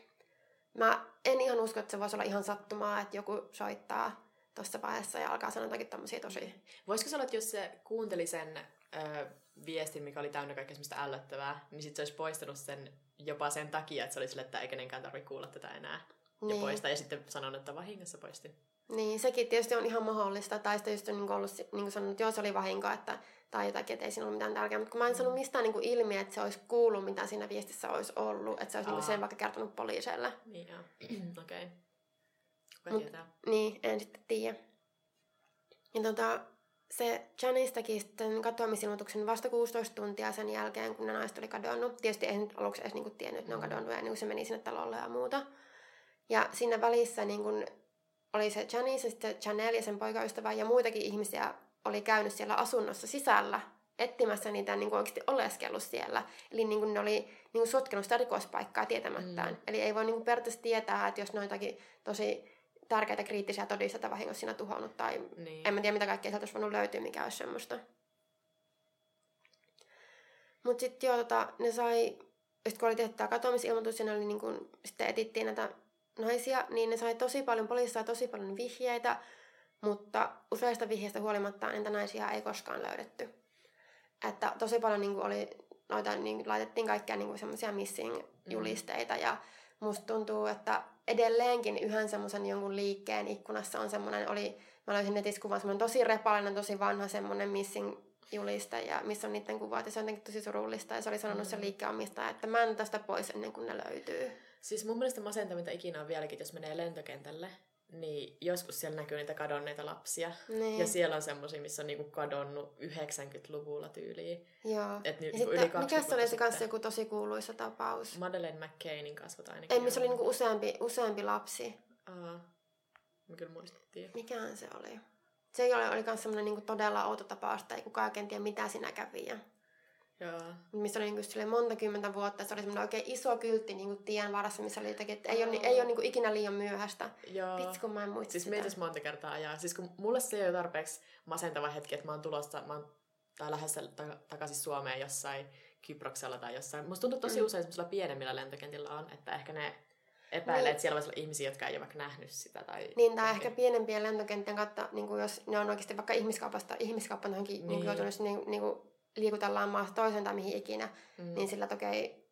Mä en ihan usko, että se voisi olla ihan sattumaa, että joku soittaa tuossa vaiheessa ja alkaa sanoa jotakin tommosia tosi... Voisiko se olla, että jos se kuunteli sen ö, viestin, mikä oli täynnä kaikkea semmoista ällöttävää, niin sitten se olisi poistanut sen jopa sen takia, että se oli sille, että ei kenenkään tarvitse kuulla tätä enää. Ja Niin. poistaa. Ja sitten sanonut, että vahingossa poistin. Niin, sekin tietysti on ihan mahdollista. Tai sitten just on niin ollut niin kuin sanonut, että joo, se oli vahinko, että, tai jotakin, että ei siinä ollut mitään tärkeää. Mutta kun mä en sanonut mistään niin kuin ilmi, että se olisi kuullut, mitä siinä viestissä olisi ollut. Että se olisi niin kuin sen vaikka kertonut poliiseille. Niin joo. Okei. Okay. Kuka Mut- tietää? Niin, en sitten tiedä. Ja tota, se Janice teki sitten katoamisilmoituksen vasta 16 tuntia sen jälkeen, kun ne naiset oli kadonnut. Tietysti ei nyt aluksi edes niinku tiennyt, että ne on kadonnut, ennen kuin se meni sinne talolle ja muuta. Ja siinä välissä niin kun oli se Janice ja sitten Chanel ja sen poikaystävä ja muitakin ihmisiä oli käynyt siellä asunnossa sisällä etsimässä niitä niin kuin oikeasti oleskellut siellä. Eli niin kuin ne oli niin kuin sotkenut sitä rikospaikkaa tietämättään. Mm. Eli ei voi niin kuin periaatteessa tietää, että jos ne on jotakin tosi tärkeitä kriittisiä todisteita vahingossa siinä tuhonnut tai Niin. en mä tiedä mitä kaikkea sieltä olisi voinut löytyä, mikä olisi semmoista. Mutta sitten joo, tota, ne sai, just kun oli tehty tämä katoamisilmoitus ja ne oli niin kun, sitten etittiin näitä naisia, niin ne sai tosi paljon, poliisi sai tosi paljon vihjeitä, mutta useista vihjeistä huolimatta niitä naisia ei koskaan löydetty. Että tosi paljon niin oli, noita, niin laitettiin kaikkia niin semmoisia missing-julisteita ja musta tuntuu, että edelleenkin yhden semmoisen jonkun liikkeen ikkunassa on semmoinen, oli, mä löysin netistä kuvan, semmoinen tosi repallinen, tosi vanha semmoinen missing juliste ja missä on niiden kuvat ja se on jotenkin tosi surullista ja se oli sanonut sen liikkeen omistaja, että mä en tästä pois ennen kuin ne löytyy. Siis mun mielestä masentavinta ikinä on vieläkin, jos menee lentokentälle, niin joskus siellä näkyy niitä kadonneita lapsia. Niin. Ja siellä on semmosia, missä on niinku kadonnut 90-luvulla tyyliin. Joo. Et ni, Ja niinku sitten, yli 20 mikä se oli se kanssa joku tosi kuuluisa tapaus? Madeleine McCainin kasvot ainakin. Ei, missä oli niinku useampi, useampi lapsi. Aa, me kyllä muistettiin. Mikähän se oli? Se oli, oli myös semmoinen niinku todella outo tapaus, että ei kukaan oikein tiedä mitä siinä kävi. Ja... Joo. missä oli niin kuin monta kymmentä vuotta. Se oli semmoinen oikein iso kyltti niin kuin tien varassa, missä oli jotenkin, että ei ole, ei ole niin kuin ikinä liian myöhäistä. Joo. Vitsi, kun mä en muista Siis mietis monta kertaa ajaa. Siis kun mulle se ei ole tarpeeksi masentava hetki, että mä oon tulossa, mä oon tai lähdössä ta- takaisin Suomeen jossain Kyproksella tai jossain. Musta tuntuu tosi Mm. usein semmoisilla pienemmillä lentokentillä on, että ehkä ne epäilee, Niin. että siellä voisi olla ihmisiä, jotka ei ole vaikka nähnyt sitä. Tai Niin, tai ehkä pienempien lentokenttien kautta, niin kuin jos ne on oikeasti vaikka ihmiskaupasta, ihmiskauppan johonkin niin. Niin. niin joutunut, niin, niin kuin liikutellaan maasta toiseen tai mihin ikinä, Mm. niin sillä toki ei,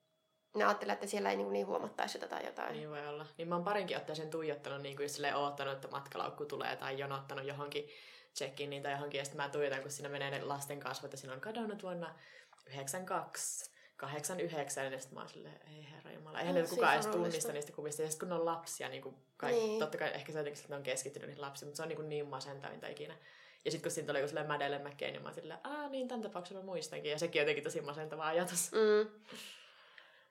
ne ajattelee, että siellä ei niin, niin huomattaisi sitä tai jotain. Niin voi olla. Niin mä oon parinkin otteeseen tuijottanut, niin kuin jos silleen oottanut, että matkalaukku tulee tai jonottanut johonkin check-iniin tai johonkin, ja sitten mä tuijotan, kun siinä menee ne lasten kasvot, ja siinä on kadonnut vuonna 92, 89, ja sitten mä oon silleen, ei herra jumala, eihän No, niitä kukaan edes tunnista niistä kuvista, ja sitten kun ne on lapsia, niin kuin kai, Niin. totta kai ehkä se jotenkin, että ne on keskittynyt niihin lapsiin, mutta se on niin, kuin niin masentavinta ikinä. Ja sitten kun siinä tuli joku Madeleine McCain, niin mä oon silleen, aa niin, tämän tapauksen mä muistankin, ja sekin on jotenkin tosi masentava ajatus. Mm.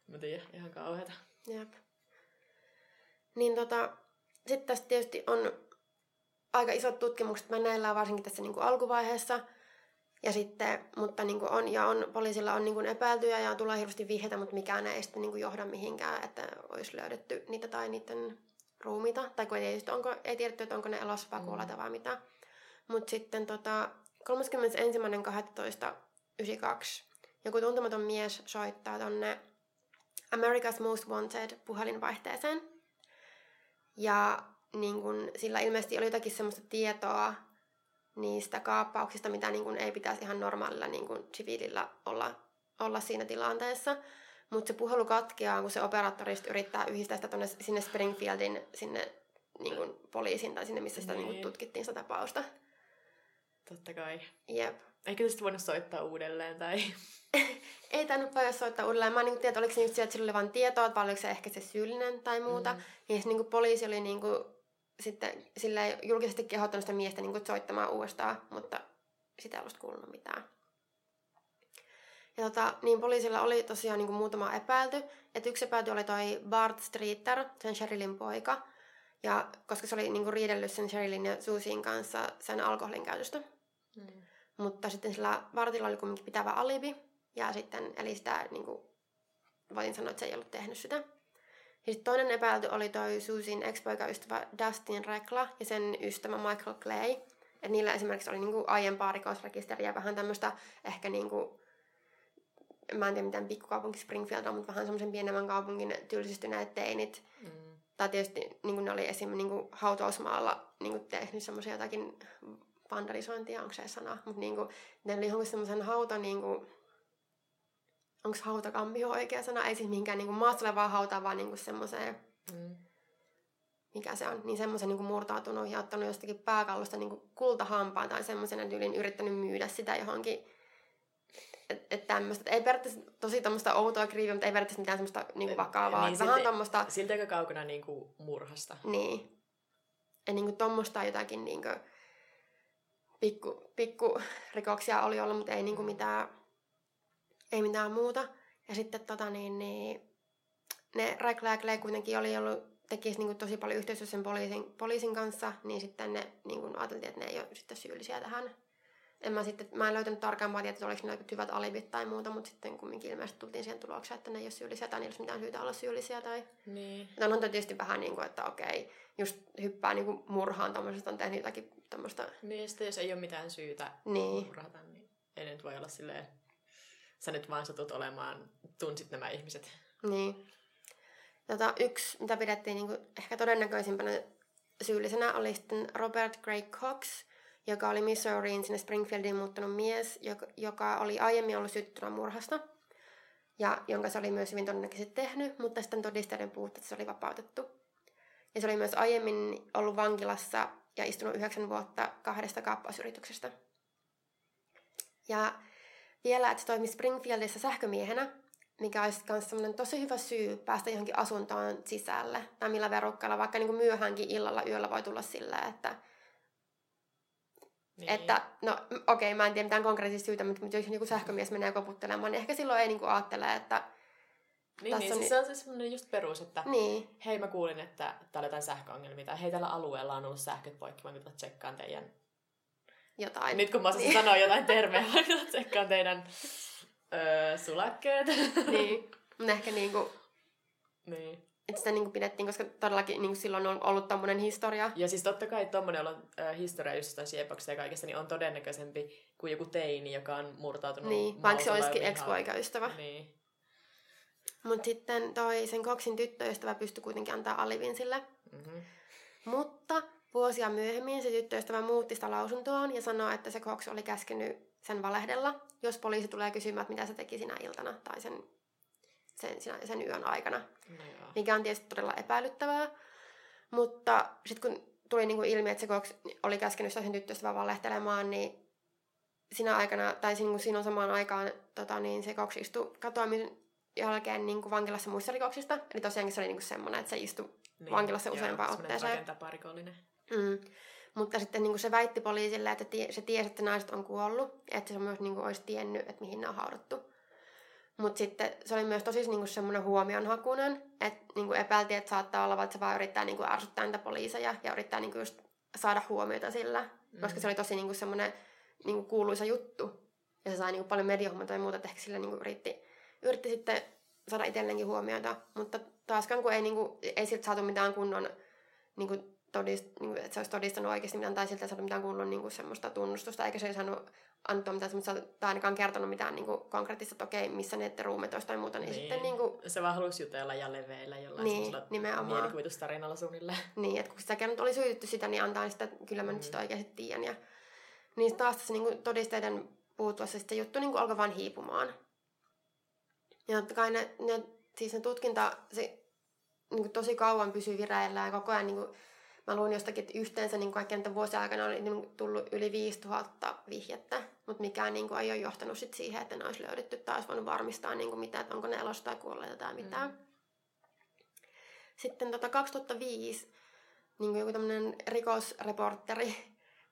Mä tiedän, ihan kauheata. Jep. Niin tota, sitten tässä tietysti on aika isot tutkimukset meneillään, varsinkin tässä niin kuin alkuvaiheessa. Ja sitten, mutta niin kuin on, ja on, poliisilla on niin kuin epäiltyjä ja tulee hirveästi vihjeitä, mutta mikään ei sitten niin kuin johda mihinkään, että olisi löydetty niitä tai niiden ruumiita. Tai kun ei, just, onko, ei tiedetty, että onko ne elossa vai Mm. kuolleita vai mitä. Mutta sitten tota, 31.12.92 joku tuntematon mies soittaa tonne America's Most Wanted puhelinvaihteeseen. Ja niin kun, sillä ilmeisesti oli jotakin semmoista tietoa niistä kaappauksista, mitä niin kun ei pitäisi ihan normaalilla niin kun siviilillä olla, olla siinä tilanteessa. Mutta se puhelu katkeaa, kun se operaattori yrittää yhdistää sitä tonne, sinne Springfieldin sinne niin kun poliisin tai sinne, missä sitä niin. Niin. kun tutkittiin sitä tapausta. Totta kai. Jep. Eikö tästä voinut soittaa uudelleen tai... Ei tainnut paljon soittaa uudelleen. Mä en niin tiedä, oliko se just se, että sillä oli vain tietoa, vai oliko se ehkä se syyllinen tai muuta. Mm. Mm. Niin se niin poliisi oli niin kuin, sitten sillä julkisesti kehottanut sitä miestä niin kuin, soittamaan uudestaan, mutta sitä ei ollut kuulunut mitään. Ja tota, niin poliisilla oli tosiaan niin kuin muutama epäilty. Et yksi epäilty oli toi Bart Streeter, sen Sherilyn poika. Ja koska se oli niin kuin, riidellyt sen Sherilyn ja Susien kanssa sen alkoholin käytöstä. Mm. Mutta sitten sillä Bartilla oli kuitenkin pitävä alibi. Ja sitten, eli sitä niin kuin, voin sanoa, että se ei ollut tehnyt sitä. Ja sitten toinen epäilty oli toi Susin ex-poikaystävä Dustin Rekla ja sen ystävä Michael Clay. Että niillä esimerkiksi oli niinku aiempaa rikosrekisteriä, vähän tämmöistä ehkä niinku, mä en tiedä miten pikkukaupunki Springfield on, mutta vähän semmoisen pienemmän kaupungin tylsistyneet teinit. Mm. Tai tietysti niin ne oli esim. Niin hautausmaalla niin tehnyt semmoisia jotakin vandalisointia, onko se sana, mutta niin ne oli johonkin semmoisen hauta, niin kuin, onko hautakampio oikea sana, ei siis mihinkään niin maassa olevaa hautaa, vaan niin semmoiseen, Mm. mikä se on, niin semmoisen niin murtautunut ja ottanut jostakin pääkallosta niin kultahampaan tai semmoisen tyylin yrittänyt myydä sitä johonkin. Että et tämmöistä, ei periaatteessa tosi tämmöistä outoa kriiviä, mutta ei periaatteessa mitään semmoista niin vakavaa. Niin, vähän Silti aika kaukana niin kuin murhasta. niin. Ja niin tommoista jotakin niin kuin, pikku, pikku rikoksia oli ollut, mutta ei niin kuin mitään, ei mitään muuta. Ja sitten tota niin, niin ne ja Clay kuitenkin oli ollut, tekisi niin kuin tosi paljon yhteistyössä sen poliisin, poliisin kanssa, niin sitten ne niin kuin ajateltiin, että ne ei ole sitten syyllisiä tähän. En mä, sitten, mä en löytänyt tarkempaa tietoa, että oliko ne hyvät alibit tai muuta, mutta sitten kumminkin ilmeisesti tultiin siihen tulokseen, että ne ei ole syyllisiä tai niillä ei olisi mitään syytä olla syyllisiä. Tai... Niin. Ja on tietysti vähän niin kuin, että okei, just hyppää niin kuin murhaan tommosesta, on tehnyt jotakin tämmöistä, Niin, ja sitten jos ei ole mitään syytä niin, murhata, niin ei nyt voi olla silleen, sä nyt vaan satut olemaan, tunsit nämä ihmiset. niin. Tota, yksi, mitä pidettiin niin kuin ehkä todennäköisimpänä syyllisenä, oli sitten Robert Craig Cox, joka oli Missouriin sinne Springfieldiin muuttanut mies, joka, joka oli aiemmin ollut syytettynä murhasta, ja jonka se oli myös hyvin todennäköisesti tehnyt, mutta sitten todisteiden puutteessa se oli vapautettu. Ja se oli myös aiemmin ollut vankilassa ja istunut yhdeksän vuotta kahdesta kaappausyrityksestä. Ja vielä, että se toimi Springfieldissa sähkömiehenä, mikä olisi myös semmoinen tosi hyvä syy päästä johonkin asuntoon sisälle. Tai millä verukkeella, vaikka niin kuin myöhäänkin illalla yöllä voi tulla silleen, että, Niin. että no okei, mä en tiedä mitään konkreettista syytä, mutta mutta jos joku sähkömies menee koputtelemaan, niin ehkä silloin ei niin kuin ajattele, että niin, tässä niin on siis se on siis semmoinen just perus, että niin, hei mä kuulin, että täällä on jotain sähköongelmia, tai hei tällä alueella on ollut sähköt poikki, mä kyllä tsekkaan teidän... jotain. Nyt kun mä osasin Niin. sanoa jotain terveä, mä kyllä tsekkaan teidän öö, sulakkeet. niin. Mutta ehkä niinku, niin. että sitä niinku pidettiin, koska todellakin niinku silloin on ollut tommonen historia. Ja siis totta kai tommonen on äh, historia just jostain siepoksista ja kaikesta, niin on todennäköisempi kuin joku teini, joka on murtautunut Niin, vaikka se olisikin ex-poikaystävä. Niin. Mutta sitten toi sen Koksin tyttöystävä pystyi kuitenkin antaa alivin sille. Mm-hmm. Mutta vuosia myöhemmin se tyttöystävä muutti sitä lausuntoaan ja sanoi, että se Cox oli käskenyt sen valehdella, jos poliisi tulee kysymään, että mitä se teki sinä iltana tai sen, sen, sen, sen yön aikana. No joo. Mikä on tietysti todella epäilyttävää. Mutta sitten kun tuli niinku ilmi, että se Cox oli käskenyt sen tyttöystävää valehtelemaan, niin siinä aikana, tai siinä, kun siinä on samaan aikaan, tota, niin se Cox istui katoamisen jälkeen niin kuin vankilassa muista rikoksista. Eli tosiaankin se oli niin kuin semmoinen, että se istui Niin. vankilassa Joo, useampaan otteeseen. rakentaparikollinen. Mm. Mutta sitten niin kuin se väitti poliisille, että tie, se tiesi, että naiset on kuollut. Että se myös niin kuin, olisi tiennyt, että mihin ne on haudattu. Mutta sitten se oli myös tosi niin kuin semmoinen huomionhakuinen, että niin kuin epäiltiin, että saattaa olla, että se vaan yrittää niin kuin ärsyttää niitä poliiseja ja yrittää niin kuin just saada huomiota sillä. Mm. Koska se oli tosi niin kuin semmoinen niin kuin kuuluisa juttu. Ja se sai niin kuin paljon mediahuomiota ja muuta, että ehkä sillä niin kuin yritti, yritti sitten saada itselleenkin huomiota. Mutta taaskaan kun ei, niin kuin, ei siltä saatu mitään kunnon niin kuin todist, niin kuin, että se olisi todistanut oikeasti mitään, tai siltä ei saanut mitään kunnon niin kuin semmoista tunnustusta, eikä se ei saanut antaa mitään semmoista, tai ainakaan kertonut mitään niin kuin konkreettista, että okei, missä ne ruumet olisi tai muuta, niin, niin. sitten niin kuin, Se vaan halusi jutella ja leveillä jollain Niin, semmoisella nimenomaan. mielikuvitustarinalla suunnilleen. niin, että kun sitä kerran oli syytetty sitä, niin antaa niin sitä, että kyllä mä nyt Mm. sitä oikeasti tiedän. Ja, niin taas tässä niin kuin todisteiden puuttuessa sitten juttu niin kuin alkoi vaan hiipumaan. Ja totta kai ne, ne, siis ne tutkinta, se niin kuin tosi kauan pysyi vireillä ja koko ajan niin kuin, mä luin jostakin, että yhteensä niin kaikkien näiden vuosien aikana oli niin tullut yli 5000 vihjettä, mutta mikään niin kuin, ei ole johtanut sit siihen, että ne olisi löydetty tai olisi voinut varmistaa niin kuin mitään, että onko ne elossa tai kuolleita tai mitään. Mm. Sitten tota 2005 niin kuin joku tämmöinen rikosreporteri,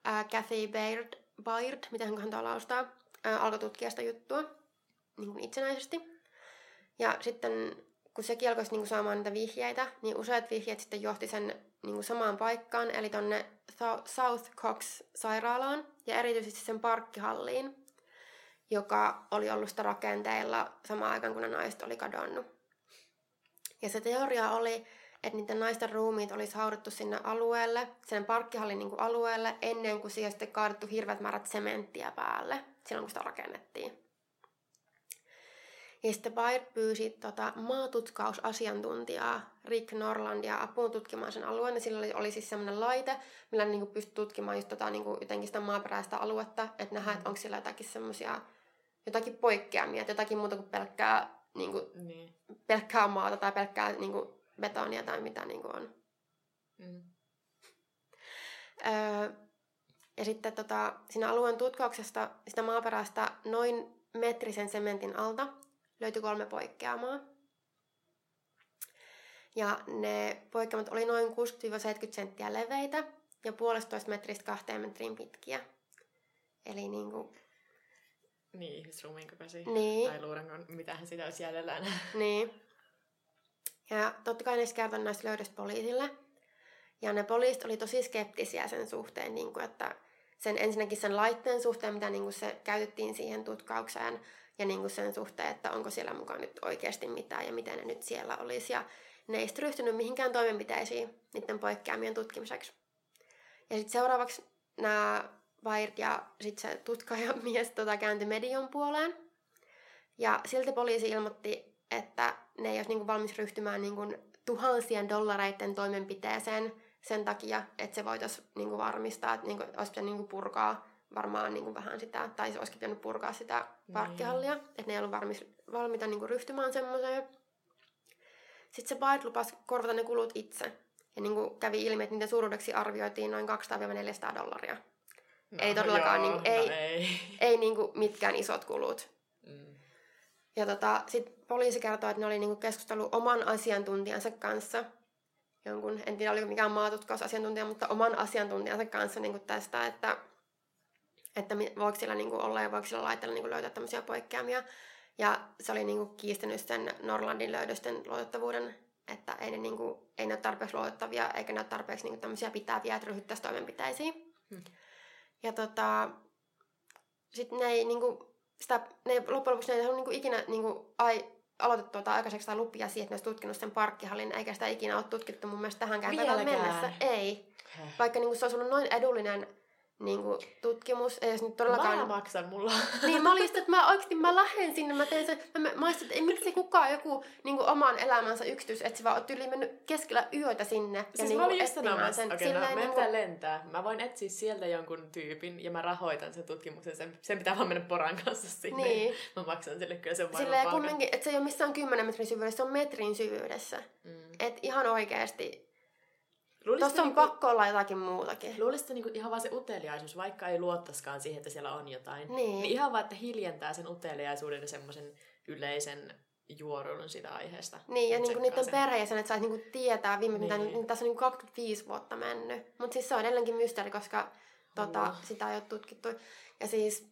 ää, Kathy Baird, Baird, miten hän laustaa, ää, alkoi tutkia sitä juttua niin kuin itsenäisesti. Ja sitten kun sekin alkoi niin saamaan niitä vihjeitä, niin useat vihjeet sitten johti sen niin samaan paikkaan, eli tonne South Cox-sairaalaan ja erityisesti sen parkkihalliin, joka oli ollut sitä rakenteilla samaan aikaan, kun ne naiset oli kadonnut. Ja se teoria oli, että niiden naisten ruumiit olisi haudattu sinne alueelle, sen parkkihallin niin kuin alueelle, ennen kuin siihen sitten kaadettu hirveät määrät sementtiä päälle, silloin kun sitä rakennettiin. Ja sitten Baird pyysi tota, maatutkausasiantuntijaa Rick Norlandia apuun tutkimaan sen alueen. Ja sillä oli, oli siis semmoinen laite, millä ne niinku pystyi tutkimaan just tota, niinku, jotenkin sitä maaperäistä aluetta, että nähdään, että onko sillä jotakin semmoisia jotakin poikkeamia, että jotakin muuta kuin pelkkää, niinku, Niin. pelkkää maata tai pelkkää niinku, betonia tai mitä niinku on. Mm. Öö, ja sitten tota, siinä alueen tutkauksesta sitä maaperästä noin metrisen sementin alta löytyi kolme poikkeamaa. Ja ne poikkeamat oli noin 60-70 senttiä leveitä ja puolestoista metristä kahteen metriin pitkiä. Eli niinku, Niin, ihmisruumiin kokoisia. Niin. Tai luurangon, mitähän sitä olisi jäljellä enää. niin. Ja totta kai ne kertoi näistä löydöistä poliisille. Ja ne poliisit oli tosi skeptisiä sen suhteen, niin kuin, että sen ensinnäkin sen laitteen suhteen, mitä niin kuin se käytettiin siihen tutkaukseen, ja niin kuin sen suhteen, että onko siellä mukaan nyt oikeasti mitään ja miten ne nyt siellä olisi. Ja ne ei sitten ryhtynyt mihinkään toimenpiteisiin niiden poikkeamien tutkimiseksi. Ja sitten seuraavaksi nämä Weird ja sitten se tutkajamies tota, kääntyi median puoleen. Ja silti poliisi ilmoitti, että ne ei olisi niinku valmis ryhtymään niinku tuhansien dollareiden toimenpiteeseen sen takia, että se voitaisiin niinku varmistaa, että niinku, olisi pitänyt niinku purkaa varmaan niinku vähän sitä, tai se olisi pitänyt purkaa sitä parkkihallia, että ne ei ollut valmis, valmiita niinku ryhtymään semmoiseen. Sitten se Bide lupasi korvata ne kulut itse. Ja niinku kävi ilmi, että niiden suuruudeksi arvioitiin noin 200-400 dollaria. No, Ei todellakaan, joo, niinku, ei- No, ei. Ei niinku mitkään isot kulut. Mm. Ja tota, sitten poliisi kertoi, että ne oli niinku keskustellut oman asiantuntijansa kanssa. Jonkun, en tiedä oliko mikään maatutkausasiantuntija, mutta oman asiantuntijansa kanssa niinku tästä, että, että voiko siellä niinku olla ja voiko siellä laitteella niinku löytää tämmöisiä poikkeamia. Ja se oli niinku kiistänyt sen Norlandin löydösten luotettavuuden, että ei ne, niinku, ei ne ole tarpeeksi luotettavia eikä ne ole tarpeeksi niinku tämmöisiä pitäviä, että ryhdyttäisiin toimenpiteisiin. Hmm. Ja tota, sitten ne ei niinku, sitä, ne loppujen lopuksi ne ei ollut niin ikinä niin kuin, ai, aloitettu tuota aikaiseksi tai lupia siihen, että ne olisi tutkinut sen parkkihallin, eikä sitä ikinä ole tutkittu mun mielestä tähänkään päivään mennessä. Ei. Vaikka niin kuin, se olisi ollut noin edullinen niin kuin, tutkimus, ei jos nyt todellakaan... Mä maksan, mulla Niin mä olin että mä oikeesti mä lähden sinne, mä teen sen, mä, mä olisin, että ei miksi kukaan joku niin kuin, oman elämänsä yksityis, että se vaan oot yli mennyt keskellä yötä sinne. ja Siis niin mä kuin, olin just sanomassa, okei, okay, no, Silleen meidän niin pitää lentää. Mä voin etsiä sieltä jonkun tyypin ja mä rahoitan sen tutkimuksen. Sen, sen pitää vaan mennä poran kanssa sinne. Niin. Mä maksan sille kyllä sen varmaan Silleen palkan. kumminkin, että se ei ole missään 10 metrin syvyydessä, se on metrin syvyydessä. Mm. Et ihan oikeesti. Luulisit, Tossa on niinku, pakko olla jotakin muutakin. luulisit niinku ihan vaan se uteliaisuus, vaikka ei luottaskaan siihen, että siellä on jotain. Niin. niin ihan vaan, että hiljentää sen uteliaisuuden ja semmoisen yleisen juoruilun sitä aiheesta. Niin, ja niinku niiden sen. perheenjäsenet sais niinku tietää viime, mitä Niin. niin. tässä on niinku 25 vuotta mennyt. Mutta siis se on edelleenkin mysteeri, koska tota, Hullua. sitä ei ole tutkittu. Ja siis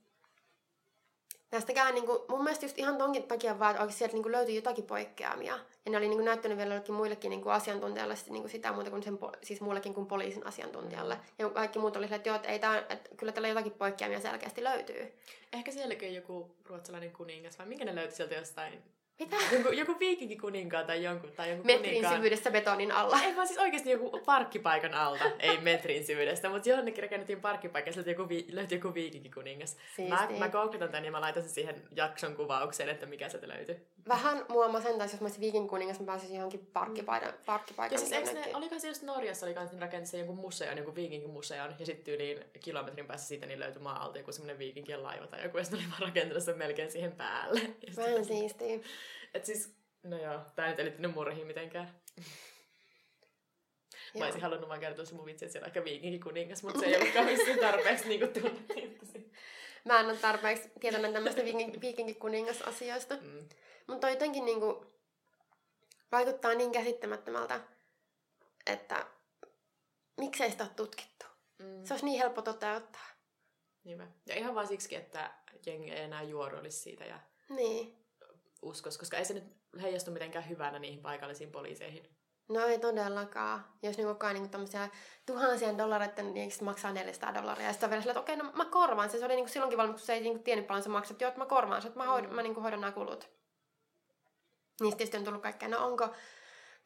näistäkään niinku, mun mielestä just ihan tonkin takia vaan, että oikeasti sieltä niinku löytyi jotakin poikkeamia. Ja ne oli niinku näyttänyt vielä jollekin muillekin niinku asiantuntijalle sit niinku sitä muuta kuin sen, siis muullekin kuin poliisin asiantuntijalle. Ja kaikki muut oli että joo, että, ei tää, että kyllä tällä jotakin poikkeamia selkeästi löytyy. Ehkä sielläkin joku ruotsalainen kuningas, vai minkä ne löyti sieltä jostain? Mitä? Joku, joku viikinkikuninkaan tai jonkun, tai jonkun Metrin kuninkaan. syvyydessä betonin alla. Ei vaan siis oikeasti joku parkkipaikan alta, ei metrin syvyydestä, mutta jonnekin rakennettiin parkkipaikka, sieltä joku vi- löytyi joku viikinkikuningas. Mä, Siistiä. mä googletan tän ja mä laitan sen siihen jakson kuvaukseen, että mikä sieltä löytyy. Vähän mua masentaisi, jos mä olisin viikin kuningas, mä pääsisin johonkin parkkipaikan, parkkipaikan Ja siis eikö ne, olikohan se just Norjassa, oli kans rakensi jonkun museon, jonkun viikinkimuseon, ja sitten yli kilometrin päässä siitä niin löytyi maa alta joku semmonen viikinkien laiva tai joku, ja sitten oli vaan rakentanut sen melkein siihen päälle. Vähän siistiä. Et siis, no joo, tää nyt ei liittynyt murhiin mitenkään. Mä olisin halunnut vaan kertoa se mun vitsi, että siellä on ehkä viikinkikuningas, mutta se ei ollut kauheasti tarpeeksi niinku tunnettiin. Mä en ole tarpeeksi tietoinen tämmöistä viikin, viikinkikuningas-asioista. Mm. Mutta jotenkin niinku vaikuttaa niin käsittämättömältä, että miksei sitä ole tutkittu. Mm. Se olisi niin helppo toteuttaa. Niinpä. Ja ihan vaan siksi, että jengi ei enää juoruilisi siitä ja Niin. uskos, koska ei se nyt heijastu mitenkään hyvänä niihin paikallisiin poliiseihin. No ei todellakaan. Jos niinku ajan niinku tämmöisiä tuhansien dollareiden, niin se maksaa 400 dollaria. Ja sitten on vielä silleen, että okei, no mä korvaan sen. Se oli niinku silloinkin valmis, kun se ei niinku tiennyt paljon se maksaa. Että joo, että mä korvaan sen, että mä, hoidon, Mm. mä niinku hoidan nämä kulut. Niistä tietysti on tullut kaikkea. No onko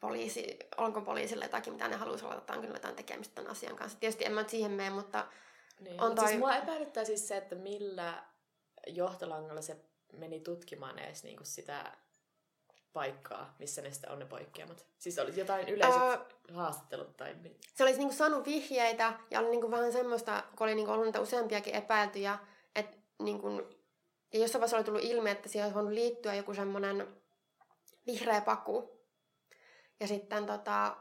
poliisi, onko poliisille jotakin, mitä ne haluaisi olla, tai on kyllä jotain tekemistä tämän asian kanssa. Tietysti en mä nyt siihen mene, mutta Niin. On toi... siis toi- mua epäilyttää siis se, että millä johtolangalla se meni tutkimaan edes niinku sitä paikkaa, missä ne sitten on ne poikkeamat. Siis oli jotain yleiset Ää, haastattelut tai... se olisi niinku saanut vihjeitä ja oli niinku vähän semmoista, kun oli niinku ollut niitä useampiakin epäiltyjä, että niinku, ja jossain vaiheessa oli tullut ilmi, että siihen olisi voinut liittyä joku semmoinen vihreä paku. Ja sitten tota,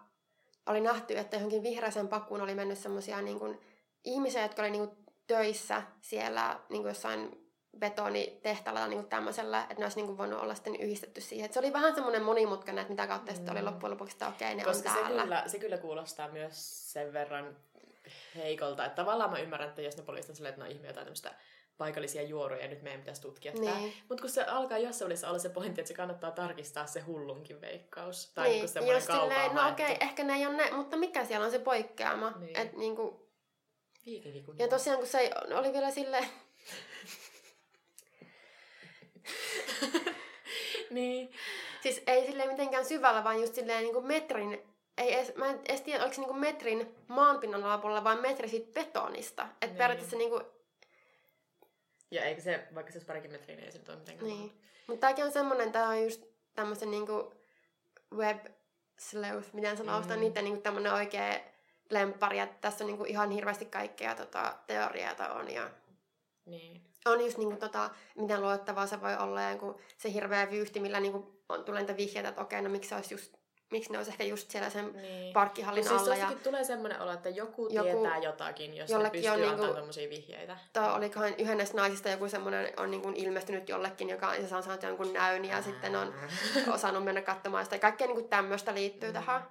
oli nähty, että johonkin vihreäseen pakuun oli mennyt semmoisia niinku, ihmisiä, jotka oli niinku, töissä siellä niinku, jossain betonitehtaalla tai niinku, tämmöisellä, että ne olisi niinku, voinut olla sitten yhdistetty siihen. Et se oli vähän semmoinen monimutkainen, että mitä kautta mm. sitten oli Mm. loppujen lopuksi, että okei, ne Koska on se täällä. kyllä, se kyllä kuulostaa myös sen verran heikolta, että tavallaan mä ymmärrän, että jos ne poliisit on silleen, että no ihme jotain tämmöistä paikallisia juoruja ja nyt meidän pitäisi tutkia niin. Niin. Mutta kun se alkaa jossain välissä olla se pointti, että se kannattaa tarkistaa se hullunkin veikkaus. Tai niin, semmoinen just silleen, no okei, ehkä ne ei ole ne, mutta mikä siellä on se poikkeama? Niin. Niin. Et niinku, Viikinkin kun ja tosiaan kun se oli vielä silleen, niin. siis ei silleen mitenkään syvällä, vaan just silleen niinku metrin, ei edes, mä en edes tiedä, oliko se niinku metrin maanpinnan alapuolella, vaan metri siitä betonista. Että Niin. niin. periaatteessa niinku, Ja eikä se, vaikka se olisi parikin metriä, niin ei se nyt ole mitenkään niin. Mutta tämäkin on semmonen, tää on just tämmösen niinku web sleuth, miten sanoo, Mm. mm. niiden niinku tämmönen oikea lemppari, että tässä on niinku ihan hirveästi kaikkea tota, teorioita on ja Niin. on just niinku tota, miten luotettavaa se voi olla ja kun se hirveä vyyhti, millä niinku on, tulee niitä vihjeitä, että okei, no miksi se olisi just, miksi ne olisi ehkä just siellä sen niin. parkkihallin siis alla ja tostakin tulee semmoinen olo, että joku, Joku- tietää jotakin, jos ne pystyy on antamaan niinku- vihjeitä. to, olikohan yhden näistä naisista joku semmoinen on niinku ilmestynyt jollekin, joka on, ja se on saanut jonkun näyn ja sitten on osannut mennä katsomaan sitä. Kaikkea niinku tämmöistä liittyy Mm. tähän.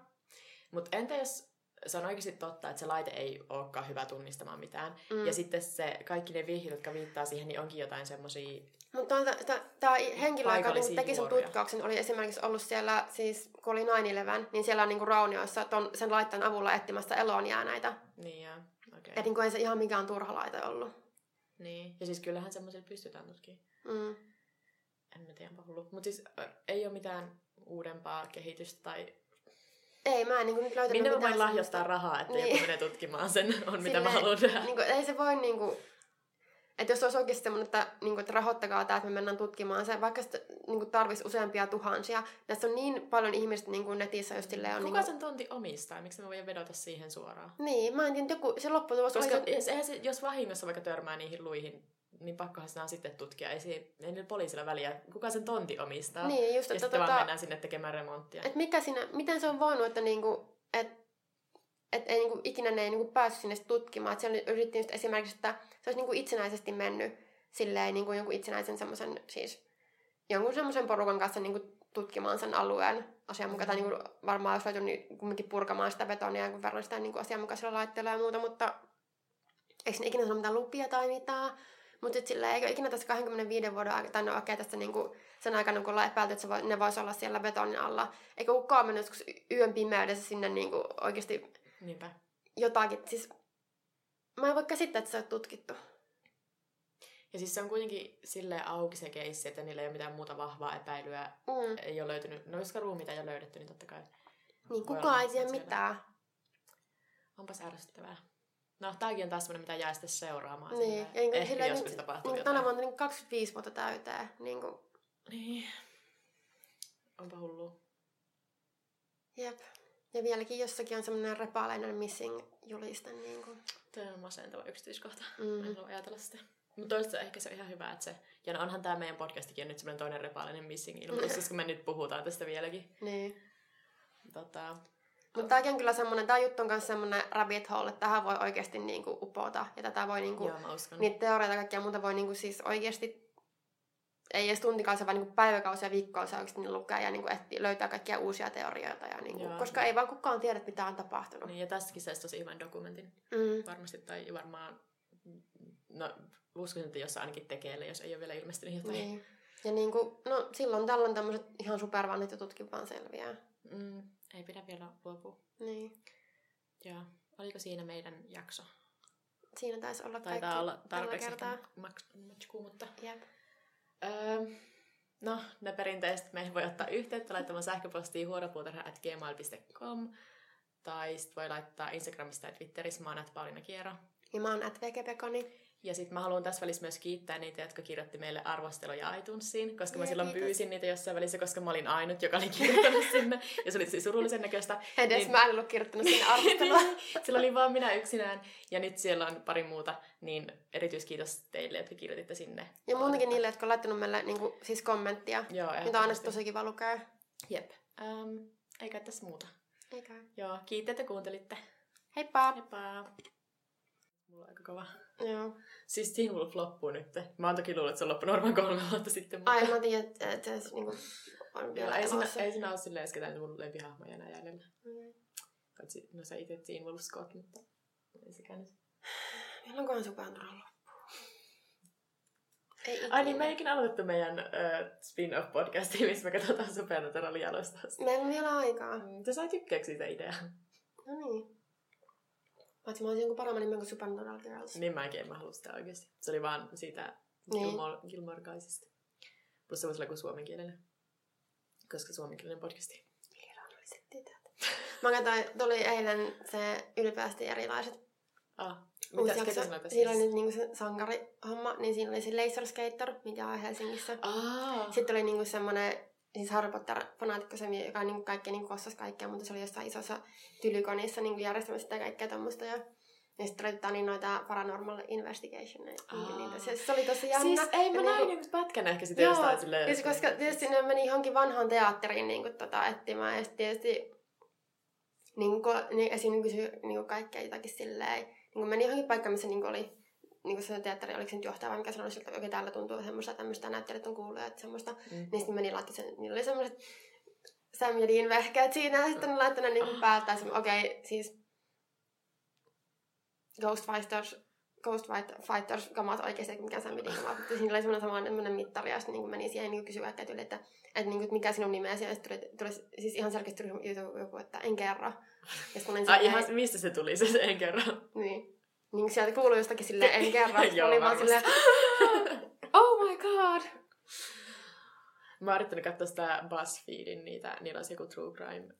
Mutta entä jos se on oikeasti totta, että se laite ei olekaan hyvä tunnistamaan mitään. Mm. Ja sitten se, kaikki ne vihjeet, jotka viittaa siihen, niin onkin jotain semmosia... Mutta tämä henkilö, joka niinku teki sen tutkauksen, oli esimerkiksi ollut siellä, siis kun oli 9-11, niin siellä on niinku raunioissa ton, sen laitteen avulla etsimässä eloon jääneitä. Niin ja, okei. Et niinku ei se ihan mikään turha laite ollut. Niin. Ja siis kyllähän semmoisilla pystytään tutkimaan. Mm. En mä tiedä, hullu. Mutta siis ei ole mitään uudempaa kehitystä tai... Ei, mä en niin nyt löytänyt Minne mä mitään voin lahjoittaa rahaa, että Niin. joku menee tutkimaan sen, on mitä mä Silleen, haluan tehdä. Niin kuin, ei se voi niin kuin, että jos olisi oikeasti semmoinen, että, niin kuin, että rahoittakaa tämä, että me mennään tutkimaan se, vaikka sitä niin kuin tarvitsisi useampia tuhansia. Tässä on niin paljon ihmistä niin kuin netissä, just silleen on... Kuka niin, sen tonti omistaa? Miksi mä voin vedota siihen suoraan? kuin, niin, mä en tiedä, joku, se lopputulos Koska oli... jos, se, jos vahingossa vaikka törmää niihin luihin, niin pakkohan sitä on sitten tutkia. Ei, siinä, ei niillä poliisilla väliä, kuka sen tonti omistaa. Niin, just, ja että sitten vaan tota- mennään sinne tekemään remonttia. että mikä siinä, miten se on voinut, että niinku, et, et ei niinku, ikinä ne ei niinku päässyt sinne tutkimaan. Et siellä yritettiin just esimerkiksi, että se olisi niinku itsenäisesti mennyt silleen niinku jonkun itsenäisen semmoisen siis jonkun semmoisen porukan kanssa niinku tutkimaan sen alueen asianmukaista. Mm. Niinku varmaan olisi löytynyt niin kumminkin purkamaan sitä betonia jonkun verran sitä niinku asianmukaisella laitteella ja muuta, mutta eikö ne ikinä sanonut mitään lupia tai mitään? Mutta sitten silleen, eikö ikinä tässä 25 vuoden aikana, tai no okei, tässä niinku sen aikana, kun ollaan epäilty, että se voi, ne voisi olla siellä betonin alla. Eikä kukaan mennyt joskus yön pimeydessä sinne niinku oikeasti Niinpä. jotakin. Siis mä en voi käsittää, että se on tutkittu. Ja siis se on kuitenkin silleen auki se keissi, että niillä ei ole mitään muuta vahvaa epäilyä. Mm. Ei ole löytynyt. No koska ruumiita ei ole löydetty, niin totta kai. Niin kukaan ei tiedä mitään. Onpas ärsyttävää. No, tääkin on taas semmoinen, mitä jää sitten seuraamaan. Niin. Ja niinku, Ehkä silleen, joskus niin, tapahtuu niin, tänä vuonna niin 25 vuotta täyteen. Niin kuin, Niin. Onpa hullu. jep. Ja vieläkin jossakin on semmoinen repaleinen missing juliste. Niin kuin. Tuo on masentava yksityiskohta. Mm. en halua ajatella sitä. Mutta toisaalta ehkä se on ihan hyvä, että se... Ja no onhan tämä meidän podcastikin nyt semmoinen toinen repaalinen missing ilmoitus, koska me nyt puhutaan tästä vieläkin. Niin. Tota, Mutta tämäkin on kyllä semmoinen, tämä juttu on myös semmoinen rabbit hole, että tähän voi oikeasti niinku upota. Ja tätä voi niinku, joo, niitä teorioita ja kaikkea muuta voi niinku siis oikeasti, ei edes tuntikausia, vaan niinku päiväkausia ja viikkokausia oikeasti niin lukea ja niinku etsiä, löytää kaikkia uusia teorioita. Ja niinku, Joo. koska ei vaan kukaan tiedä, mitä on tapahtunut. Niin, ja tästäkin saisi tosi hyvän dokumentin. Mm. Varmasti, tai varmaan... No, uskon, että jos ainakin tekeillä, jos ei ole vielä ilmestynyt jotain. Niin. Ja niinku, no silloin tällöin tämmöiset ihan supervannit jututkin vaan selviää. Mm, ei pidä vielä luopua. Niin. Joo. Oliko siinä meidän jakso? Siinä taisi olla kaikki Taitaa olla tällä tarpeeksi kertaa. ehkä mak- matchkuu, mutta... Jep. Öö, no, ne perinteiset meihin voi ottaa yhteyttä laittamaan sähköpostiin huoropuutarha.gmail.com tai sit voi laittaa Instagramista ja Twitterissä. Mä oon at Pauliina Kiero. Ja mä oon at Vekepekoni. Ja sitten mä haluan tässä välissä myös kiittää niitä, jotka kirjoitti meille arvosteluja iTunesiin, koska mä Jee, silloin kiitos. pyysin niitä jossain välissä, koska mä olin ainut, joka oli kirjoittanut sinne. Ja se oli tosi surullisen näköistä. Edes Niin- mä en ollut kirjoittanut sinne arvostelua. Sillä oli vaan minä yksinään. Ja nyt siellä on pari muuta, niin erityiskiitos teille, jotka kirjoititte sinne. Ja muutenkin niille, jotka on laittanut meille niinku, siis kommenttia. Joo, Mitä on aina tosi kiva lukea. Jep. Ähm, eikä tässä muuta. Eikä. Joo, kiitti, että kuuntelitte. Heippa! Heippa! Mulla on aika kova. Joo. Siis Teen Wolf loppuu nyt. Mä oon toki luullut, että se on loppunut varmaan kolme vuotta sitten. Mutta... Ai mä tiedän, että, että se niinku on vielä ei, siinä, elossa. ei siinä ole silleen edes ketään mun lempihahmoja enää jäljellä. Mm. Paitsi, no sä itse Teen Wolf Scott, mutta ei sekään nyt. Milloinkohan Supernatural loppuu? Ei ikinä. Ai niin, me ei ikinä aloitettu meidän äh, spin-off-podcastia, missä me katsotaan Supernaturalin alusta. Meillä on vielä aikaa. Mm, Sä tykkääkö siitä idea? No niin. Paitsi mä olisin jonkun paremman nimen kuin Supernatural Girls. Niin mäkin en mä halua sitä oikeasti. Se oli vaan siitä Niin. Gilmore, Gilmore Guysista. Plus se voisi olla kuin suomenkielinen. Koska suomenkielinen podcasti. Irannolliset tytöt. Mä katsoin, tuli eilen se ylpeästi erilaiset Ah, mitä, jakso. tässä? Siinä oli nyt niinku se sankarihomma, niin siinä oli se Laser Skater, mikä on Helsingissä. Ah, Sitten oli niinku semmonen, siis Harry Potter-fanaatikko, se, joka niinku kaikkea niinku kossasi kaikkea, mutta se oli jossain isossa tylykonissa niinku järjestämässä sitä kaikkea tommosta. Ja, ja sitten tota, niin noita paranormal investigation. Aa. Niitä. Se, se, oli tosi jännä. siis ei mä näin niinku- niinku pätkän ehkä sitä Joo, jostain silleen. se, koska tietysti ne meni johonkin vanhaan teatteriin niin kuin, tota, etsimään. Ja sitten tietysti niin kuin, niin kysyi niin kuin kaikkea jotakin silleen. Niin kuin meni johonkin paikkaan, missä niin kuin oli niin kuin se teatteri, oliko se nyt johtaja mikä sanoi, että oikein täällä tuntuu semmoista tämmöistä näyttelijät on kuullut, että semmoista. Mm. Niin sitten meni laittoi sen, niillä oli semmoiset Sam ja Dean vehkeet siinä, ja sitten ne niin kuin päältä, okei, okay, siis Ghost Fighters, Ghost Fight- Fighters kamat oikeasti, eikä mikään Sam ja Dean kamat, mutta siinä oli semmoinen sama semmoinen mittari, ja sitten niin meni siihen niin kysyi vaikka tyyli, että, että, niin kuin, että mikä sinun nimesi, ja sitten tuli, tuli, siis ihan selkeästi tuli joku, että en kerro. Ja sitten Ai ihan, mistä se tuli se, se en kerro. niin. Niin sieltä kuului jostakin silleen, en kerro. Joo, oli vaan silleen, oh my god, Mä oon yrittänyt katsoa sitä BuzzFeedin, niitä, niillä olisi joku true crime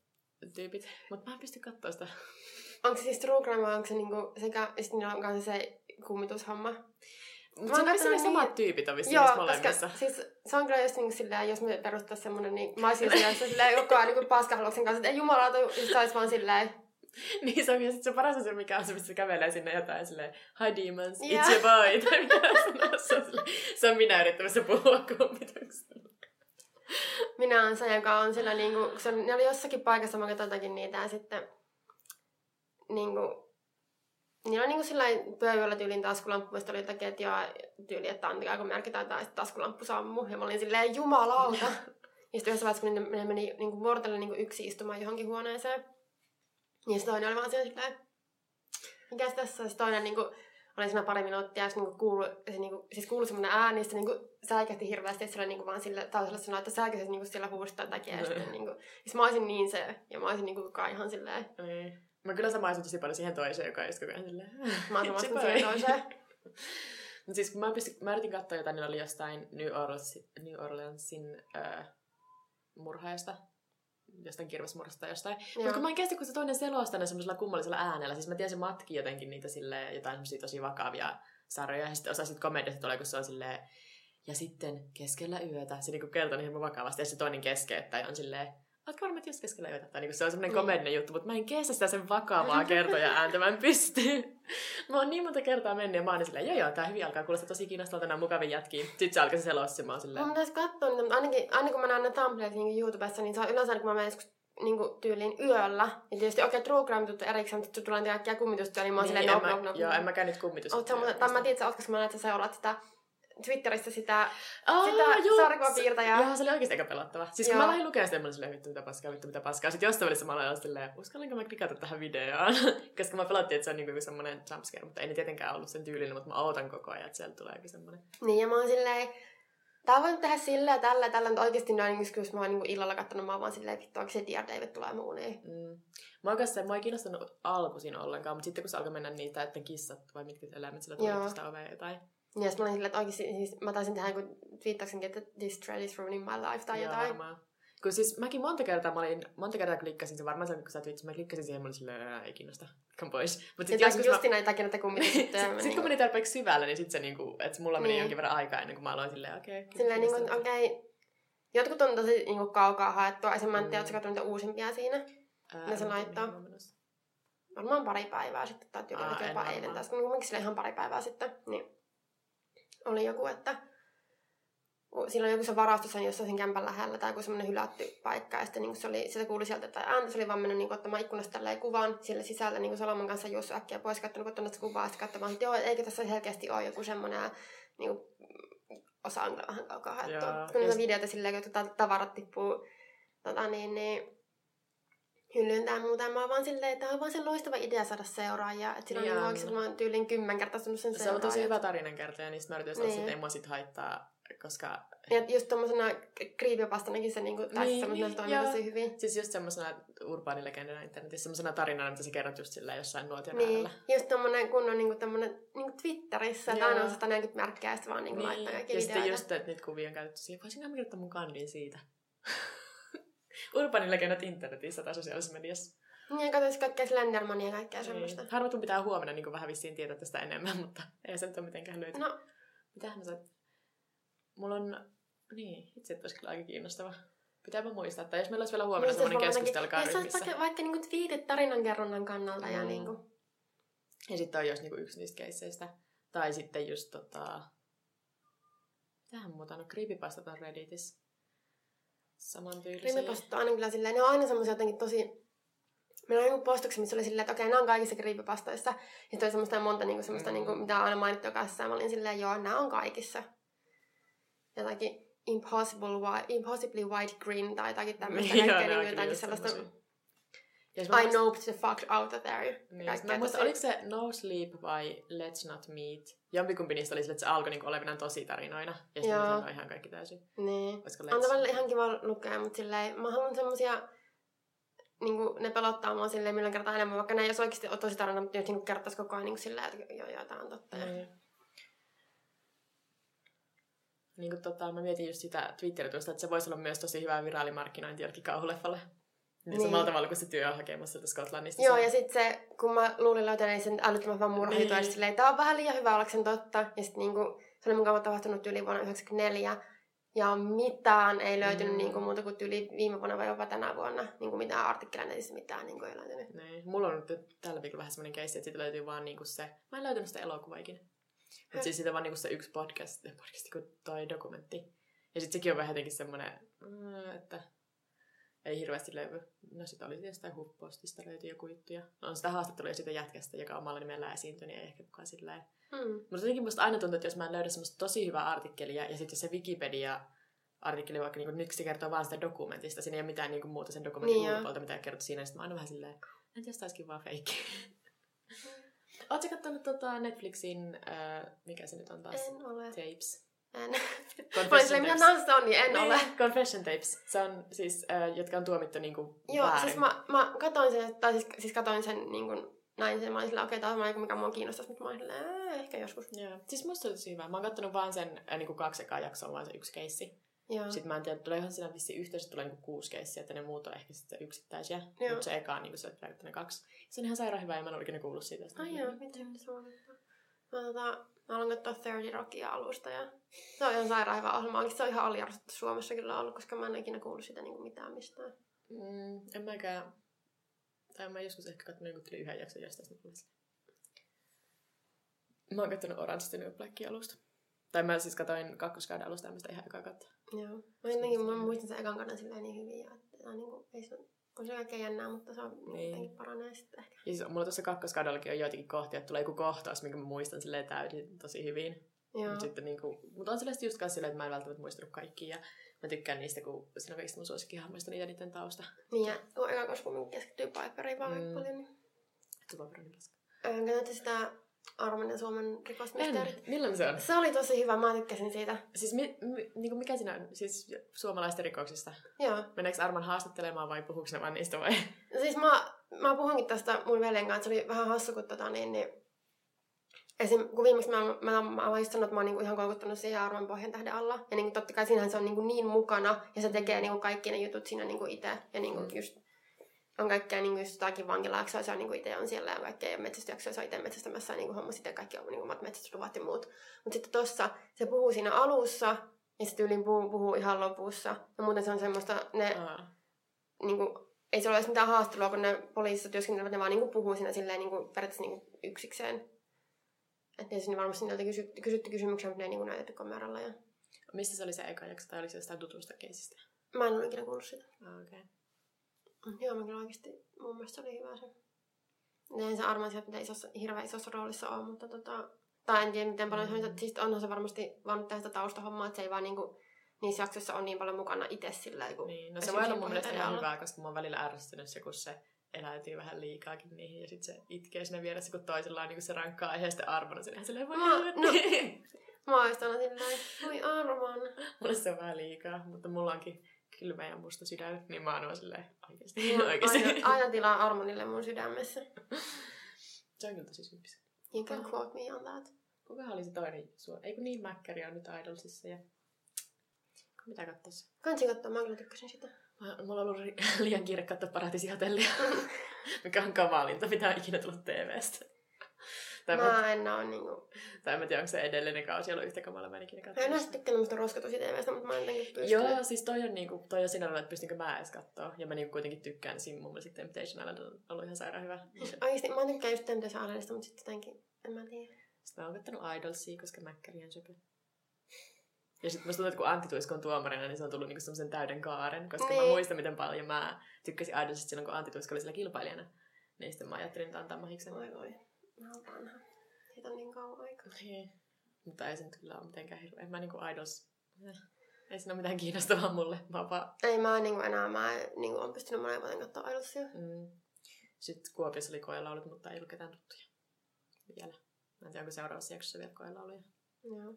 tyypit, mutta mä en pysty katsoa sitä. Onko se siis true crime vai onko se niinku sekä, sitten niillä on kanssa se kummitushomma? Mutta siinä on vissiin katsonut samat niin- tyypit on vissiin Joo, niissä koska molemmissa. siis se on kyllä just niinku silleen, jos me perustaisiin semmonen, niin mä olisin siellä silleen koko ajan niinku paskahaluksen kanssa, että ei jumalauta, jos se olisi vaan silleen, Niin se on ja sit se paras asia, mikä on se, mistä se kävelee sinne jotain silleen, hi demons, Joo. it's your boy, tai se sanoo, se on, se on minä yrittämässä puhua kummituksesta. minä olen se, joka on sillä niinku, se oli, ne oli jossakin paikassa, mä katsoin jotakin niitä ja sitten niinku, Niillä on niinku sillä pöydällä tyylin taskulamppu, ja oli jotakin, että joo, tyyli, että antakaa kun merkitään tai sitten taskulamppu sammu. Ja mä olin silleen, jumalauta. ja sitten yhdessä vaiheessa, kun ne, ne meni niinku vuorotelle niinku yksi istumaan johonkin huoneeseen. Niin sitten toinen oli vaan siellä silleen, mikäs tässä? Sitten toinen niinku, oli siinä pari minuuttia, ja niinku kuului, se niinku, siis kuului semmoinen ääni, ja sitten niinku säikähti hirveästi, että se oli niinku vaan sille, toiselle sanoa, että säikähti niinku siellä huustaa takia, ja sitten niinku, siis mä olisin niin se, ja mä olisin niinku koko ajan ihan silleen, Niin. Mä kyllä samaistun tosi paljon siihen toiseen, joka just koko ajan silleen... mä oon "It's samassa your siihen boy." toiseen. Mut siis kun mä, pystin, mä yritin katsoa jotain, niillä oli jostain New, Orleans, New Orleansin äh, murhaajasta, jostain kirvesmurhasta tai jostain. Joo. Mutta kun mä en kestä, kun se toinen selostaa ne semmoisella kummallisella äänellä. Siis mä tiedän, se matki jotenkin niitä silleen, jotain semmoisia tosi vakavia sarjoja. Ja sitten osa sit komediasta tulee, kun se on silleen, ja sitten keskellä yötä, se niinku kertoo niin vakavasti, ja se toinen keskeyttää ja on silleen, Oletko varma, että just keskellä yötä? Tai niinku se on semmoinen Niin. komedinen juttu, mutta mä en kestä sitä sen vakavaa kertoja ääntä, mä en pysty. Mä oon niin monta kertaa mennyt ja mä oon niin silleen, joo joo, tää hyvin alkaa kuulostaa tosi kiinnostavalta, nämä mukavin jätkiä. Sitten se alkaa se selostaa, mä oon silleen, Mun pitäisi katsoa niitä, mutta ainakin, aina kun mä näen ne thumbnailit niin YouTubessa, niin se on yleensä, kun mä menen joskus niin tyyliin yöllä. Ja tietysti okei, okay, true crime tuttu erikseen, mutta tulee niitä kaikkia kummitustyötä, niin mä oon niin, silleen, en no, mä, no, no, joo, en mäkään nyt kummitus. Oot sä, mutta, tai mä tiedän, että koska mä näen, että sä seuraat sitä Twitterissä sitä, Aa, sitä joo, sarjakuvapiirtäjää. Joo, se oli oikeasti aika pelottava. Siis kun Joo. mä lähdin lukemaan sitä, mä olin silleen, vittu mitä paskaa, vittu mitä paskaa. Sitten jostain välissä mä olla silleen, uskallanko mä klikata tähän videoon? Koska mä pelottiin, että se on niinku joku semmonen jumpscare, mutta ei ne tietenkään ollut sen tyylinen, mutta mä ootan koko ajan, että sieltä tulee joku semmonen. Niin, ja mä oon silleen, tää voi tehdä sillä ja tällä ja tällä, mutta oikeesti noin, jos mä oon niin illalla kattonut, mä oon vaan silleen, vittu, onko se David tulee muun, niin. Mm. Mä oikeastaan, mä ei kiinnostanut alkuisin ollenkaan, mutta sitten kun se alkoi mennä niitä, että kissat vai mitkä eläimet sillä tuli sitä ovea jotain. Ja sitten mä olin silleen, että oikeesti, siis mä taisin tehdä joku twiittaksenkin, että this thread is ruining my life tai Joo, jotain. varmaan. Kun siis mäkin monta kertaa, mä olin, monta kertaa klikkasin se varmaan sen, kun sä twitsit, mä klikkasin siihen, mä olin silleen, "Ää, ei kiinnosta, come pois. Mut Ja sit joskus joskus mä, justi näitä takia näitä kummitusjuttuja. Sitten sit, kun meni tarpeeksi syvälle, niin sitten se niinku, että mulla meni Niin. jonkin verran aikaa ennen kuin mä aloin silleen, okei. Okay, Silleen niin kuin, okei, okay. jotkut on tosi niin kuin, kaukaa haettua. Esimerkiksi mä en Mm. tiedä, ootko niitä uusimpia siinä. ne se laittaa. Varmaan pari päivää sitten, tai jopa eilen taas. Niin sille ihan pari päivää sitten. Niin oli joku, että sillä on joku se varastus on jossain sen kämpän lähellä tai joku semmoinen hylätty paikka. Ja sitten niin se oli, sitä kuului sieltä, että ääntä se oli vaan mennyt niin ottamaan ikkunasta tälleen kuvan sille sisällä niin Salomon kanssa juossut äkkiä pois, katsonut sitä kuvaa, sitten katsomaan, että joo, eikö tässä selkeästi ole joku semmoinen ja niin kuin, osa on kyllä vähän kaukaa haettu. Kun niitä videoita silleen, että ta- tavarat tippuu tota, niin, niin, hyllyyn tai muuta. Mä vaan silleen, että tämä on vaan se loistava idea saada seuraajia. Että sillä on Niin niin on. oikeasti oon tyylin kymmenkertaistunut sen Se on tosi hyvä tarinankertoja, niin sitten mä yritin sanoa, Niin. että ei mua sit haittaa, koska Ja just tommosena creepypastanakin se niinku, tai Niin, niin, semmoisena niin, toimii tosi hyvin. siis just semmosena urbaanilegendina internetissä, semmosena tarinana, mitä sä kerrot just silleen jossain nuotion Niin, äärellä. just tommonen kunnon niinku tämmönen niinku Twitterissä, että aina on 140 merkkiä ja sitten vaan niinku laittaa kaikki ja sitten just, että niitä kuvia on käytetty siihen. Voisinko mä kirjoittaa mun kandin siitä? Urbaanilegendat internetissä tai sosiaalisessa mediassa. Niin, ja katsoin kaikkea Slendermania ja kaikkea semmoista. Niin. Harvoin pitää huomenna niin vähän vissiin tietää tästä enemmän, mutta ei se nyt ole mitenkään löytynyt. No, Mitähän mä saat? Mulla on... Niin, itse olisi kyllä aika kiinnostava. Pitääpä muistaa, että jos meillä olisi vielä huomenna niin semmoinen Jos ryhmissä. vaikka, vaikka niinku twiitit tarinankerronnan kannalta ja Mm. niinku... Ja sitten toi olisi niinku yksi niistä keisseistä. Tai sitten just tota... Mitähän muuta? No creepypastat on Redditissä. Samantyylisiä. Creepypastat on aina kyllä silleen, ne on aina semmoisia jotenkin tosi... Meillä on joku postuksia, missä oli silleen, että okei, nämä on kaikissa creepypastoissa. Ja sitten oli semmoista monta niinku semmoista, Mm. mm. niinku, mitä on aina mainittu jokaisessa. Ja mä olin silleen, joo, nämä on kaikissa. Jotakin impossible, impossibly white grin tai jotakin tämmöistä. Joo, kaikkea kyllä jotakin sellaista... semmosia. Ja I muistan- know the fuck out of there. Niin, mä tosi- oliko se No Sleep vai Let's Not Meet? Jompikumpi niistä oli sille, että se alkoi niinku olevinaan tosi tarinoina. Ja sitten sanoi ihan kaikki täysin. Niin. Olisiko On Let's... tavallaan ihan kiva lukea, mutta silleen, mä haluan semmosia, niin kuin, ne pelottaa mua silleen milloin kertaa enemmän, vaikka ne ei olisi oikeasti ole tosi tarina, mutta jos niin kertaisi koko ajan niin silleen, että joo, joo, tää on totta. Ja... Niin. niin kuin, tota, mä mietin just sitä Twitteritusta, että se voisi olla myös tosi hyvä viraalimarkkinointi jollekin kauhuleffalle. Niin, niin. samalla tavalla kuin se työ on hakemassa sieltä Skotlannista. Joo, se... ja sitten se, kun mä luulin löytäneeni sen älyttömän vaan murhajutua, niin. silleen, tää on vähän liian hyvä ollakseen totta. Ja sitten niinku, se oli mun tapahtunut yli vuonna 1994. Ja mitään ei löytynyt mm. niinku, muuta kuin yli viime vuonna vai jopa tänä vuonna. Niinku, mitään artikkeleja netissä, mitään niinku, ei löytynyt. Niin. Mulla on nyt tällä viikolla vähän semmoinen keissi, että siitä löytyy vaan niinku se... Mä en löytänyt sitä elokuvaa ikinä. Mutta siis siitä vaan niinku se yksi podcast, podcast toi dokumentti. Ja sitten sekin on vähän jotenkin semmoinen, mm, että ei hirveästi löydy. No sitä oli jostain huppostista löytyi joku juttu. Ja on sitä haastattelua siitä jätkästä, joka omalla nimellä esiintyi, niin ei ehkä kukaan silleen. Hmm. Mutta jotenkin musta aina tuntuu, että jos mä en löydä semmoista tosi hyvää artikkelia, ja sitten se Wikipedia artikkeli vaikka niin nyt se kertoo vaan sitä dokumentista, siinä ei ole mitään niin kuin, muuta sen dokumentin niin ulkopuolelta, mitä kertoo siinä, sitten mä aina vähän silleen, että jos taisikin vaan feikki. Oletko katsonut tota Netflixin, äh, mikä se nyt on taas? En ole. Tapes. En. Confession mitä tahansa on, niin en niin, ole. Confession Tapes. Se on siis, äh, jotka on tuomittu niinku Joo, väärin. siis mä, mä katoin sen, tai siis, siis katoin sen niin kuin, näin sen, mä olin silleen, okei, okay, tämä on mikä mua kiinnostaisi, mutta mä olin ehkä joskus. Joo, siis musta oli tosi hyvä. Mä oon kattonut vaan sen äh, niinku kaksi ekaa jaksoa, vaan se yksi keissi. Joo. Sitten mä en tiedä, tuleehan siinä vissi yhteensä tulee niinku kuusi keissiä, että ne muut on ehkä sitten yksittäisiä. Mutta se eka on niinku se, että ne kaksi. Se on ihan sairaan hyvä ja mä en oikein kuullut siitä. Ai joo, miten se on? Mä, tota, mä aloin katsoa 30 Rockia alusta ja se on ihan sairaan hyvä ohjelma. Se on ihan aliarvostettu Suomessa kyllä ollut, koska mä en ikinä kuullut sitä niin mitään mistään. Mm, en mäkään. Tai mä joskus ehkä katsonut niin yhden jakson jostain Mä oon katsonut Orange is the New Blackin alusta. Tai mä siis katsoin kakkoskauden alusta ja ihan ekaa katsoa. Joo. Mä, ennenkin, mä muistan sen ekan kauden silleen niin hyvin, että niin kuin, ei se on se kaikkein jännää, mutta se on niin. jotenkin paranee sitten ehkä. Ja siis mulla tuossa kakkoskaudellakin on joitakin kohtia, että tulee joku kohtaus, minkä mä muistan silleen täysin tosi hyvin. Mutta sitten niinku, mutta on silleen just kanssa silleen, että mä en välttämättä muistanut kaikkia. Ja mä tykkään niistä, kun siinä on kaikista mun suosikkihahmoista niitä niiden tausta. Niin ja eka koska mun keskittyy Piperiin vaan mm. paljon. Niin... Piper on paska. Öö, sitä Arman ja Suomen rikosmysteerit. Millainen se on? Se oli tosi hyvä, mä tykkäsin siitä. Siis mi, mi, niinku mikä siinä on? Siis suomalaisten rikoksista? Joo. Meneekö Arman haastattelemaan vai puhuuko ne vaan niistä vai? No siis mä, mä puhunkin tästä mun veljen kanssa, se oli vähän hassu, kun tota niin, niin Esim. kun viimeksi mä, mä, mä, mä just sanonut, että mä oon niinku ihan koukuttanut siihen Arman pohjan tähden alla. Ja niinku totta kai siinähän se on niinku niin mukana ja se tekee niinku kaikki ne jutut siinä niinku itse. Ja niinku mm. just on kaikkea niin just jotakin vankilaaksoa, se on niin itse on siellä ja kaikkea metsästysjaksoja, se on itse metsästämässä ja niin homma sitten kaikki on niin omat metsästysluvat ja muut. Mutta sitten tossa se puhuu siinä alussa ja sitten yli puhuu, puhuu ihan lopussa. Ja muuten se on semmoista, ne, uh. niin kuin, ei se ole edes mitään haastelua, kun ne poliisissa työskentelevät, ne vaan niin kuin puhuu siinä silleen niin kuin, periaatteessa niin kuin yksikseen. Että ei sinne varmasti niiltä kysy, kysytty kysymyksiä, mutta ne ei niin näytetty kameralla. Ja... Mistä se oli se eka jakso, tai oli se jostain tutusta keisistä? Mä en ole ikinä kuullut sitä. Ah, okay. Joo, mä kyllä oikeasti mun mielestä se oli hyvä se. En se armaan sieltä, isossa, hirveän isossa roolissa on, mutta tota, tai en tiedä miten paljon mm. se, siis onhan se varmasti vaan tehdä sitä taustahommaa, että se ei vaan niinku, niissä jaksoissa on niin paljon mukana itse sillä kun Niin, no se voi olla mun mielestä ihan hyvä, koska mä oon välillä ärsystynyt se, kun se eläytyy vähän liikaakin niihin ja sitten se itkee sinne vieressä, kun toisella on niin se rankkaa aihe sitten armona sinne silleen voi mä, no, mä oon silleen, voi arman. Mulle se on vähän liikaa, mutta mulla onkin kylmä ja musta sydän, niin mä oon silleen oikeesti. No, oikeesti. Aina, aina tilaa armonille mun sydämessä. se on kyllä tosi sympis. You can quote me on that. Kuka oli se toinen sua? Eikö niin Mäkkäri on nyt Idolsissa ja... Mitä katsoisi? Kansi katsoa, mä kyllä tykkäsin sitä. Mulla on ollut liian kiire katsoa Paratiisihotellia, mikä on kamalinta, mitä on ikinä tullut TVstä. Tai mä, en oo niinku... Tai mä tiedä, onko se edellinen kausi ollut yhtä kamala, mä en ikinä katsoa. Mä en ole tykkännyt musta roskatosi TVstä, mutta mä en jotenkin pysty. Joo, siis toi on, niinku, toi on sinällä, että pystynkö mä edes katsoa. Ja mä niinku kuitenkin tykkään, siinä mun mielestä Temptation Island on ollut ihan sairaan hyvä. Oikeesti, mä tykkään just Temptation Islandista, mutta sitten jotenkin, en mä tiedä. Sitten mä oon kattanut Idolsia, koska Mäkkäri on söpö. Ja sitten musta tuntuu, että kun Antti Tuisko on tuomarina, niin se on tullut niinku semmoisen täyden kaaren. Koska niin. mä muistan, miten paljon mä tykkäsin Idolsista silloin, kun Antti Tuisko oli sillä kilpailijana. Niin sitten mä ajattelin, että antaa mahiksen. Oi voi, mä oon vanha. Siitä on niin kauan aikaa. Niin. Mutta ei se nyt kyllä ole mitenkään hirveä. En mä niinku. Eh, ei siinä ole mitään kiinnostavaa mulle. Mä vaan... Ei mä niinku enää, mä niinku pystynyt monen vuoden katsoa Idolsia. Mm. Sitten Kuopiossa oli koelaulut, mutta ei ollut ketään tuttuja. Vielä. Mä en tiedä, onko seuraavassa jaksossa vielä koelauluja. Joo.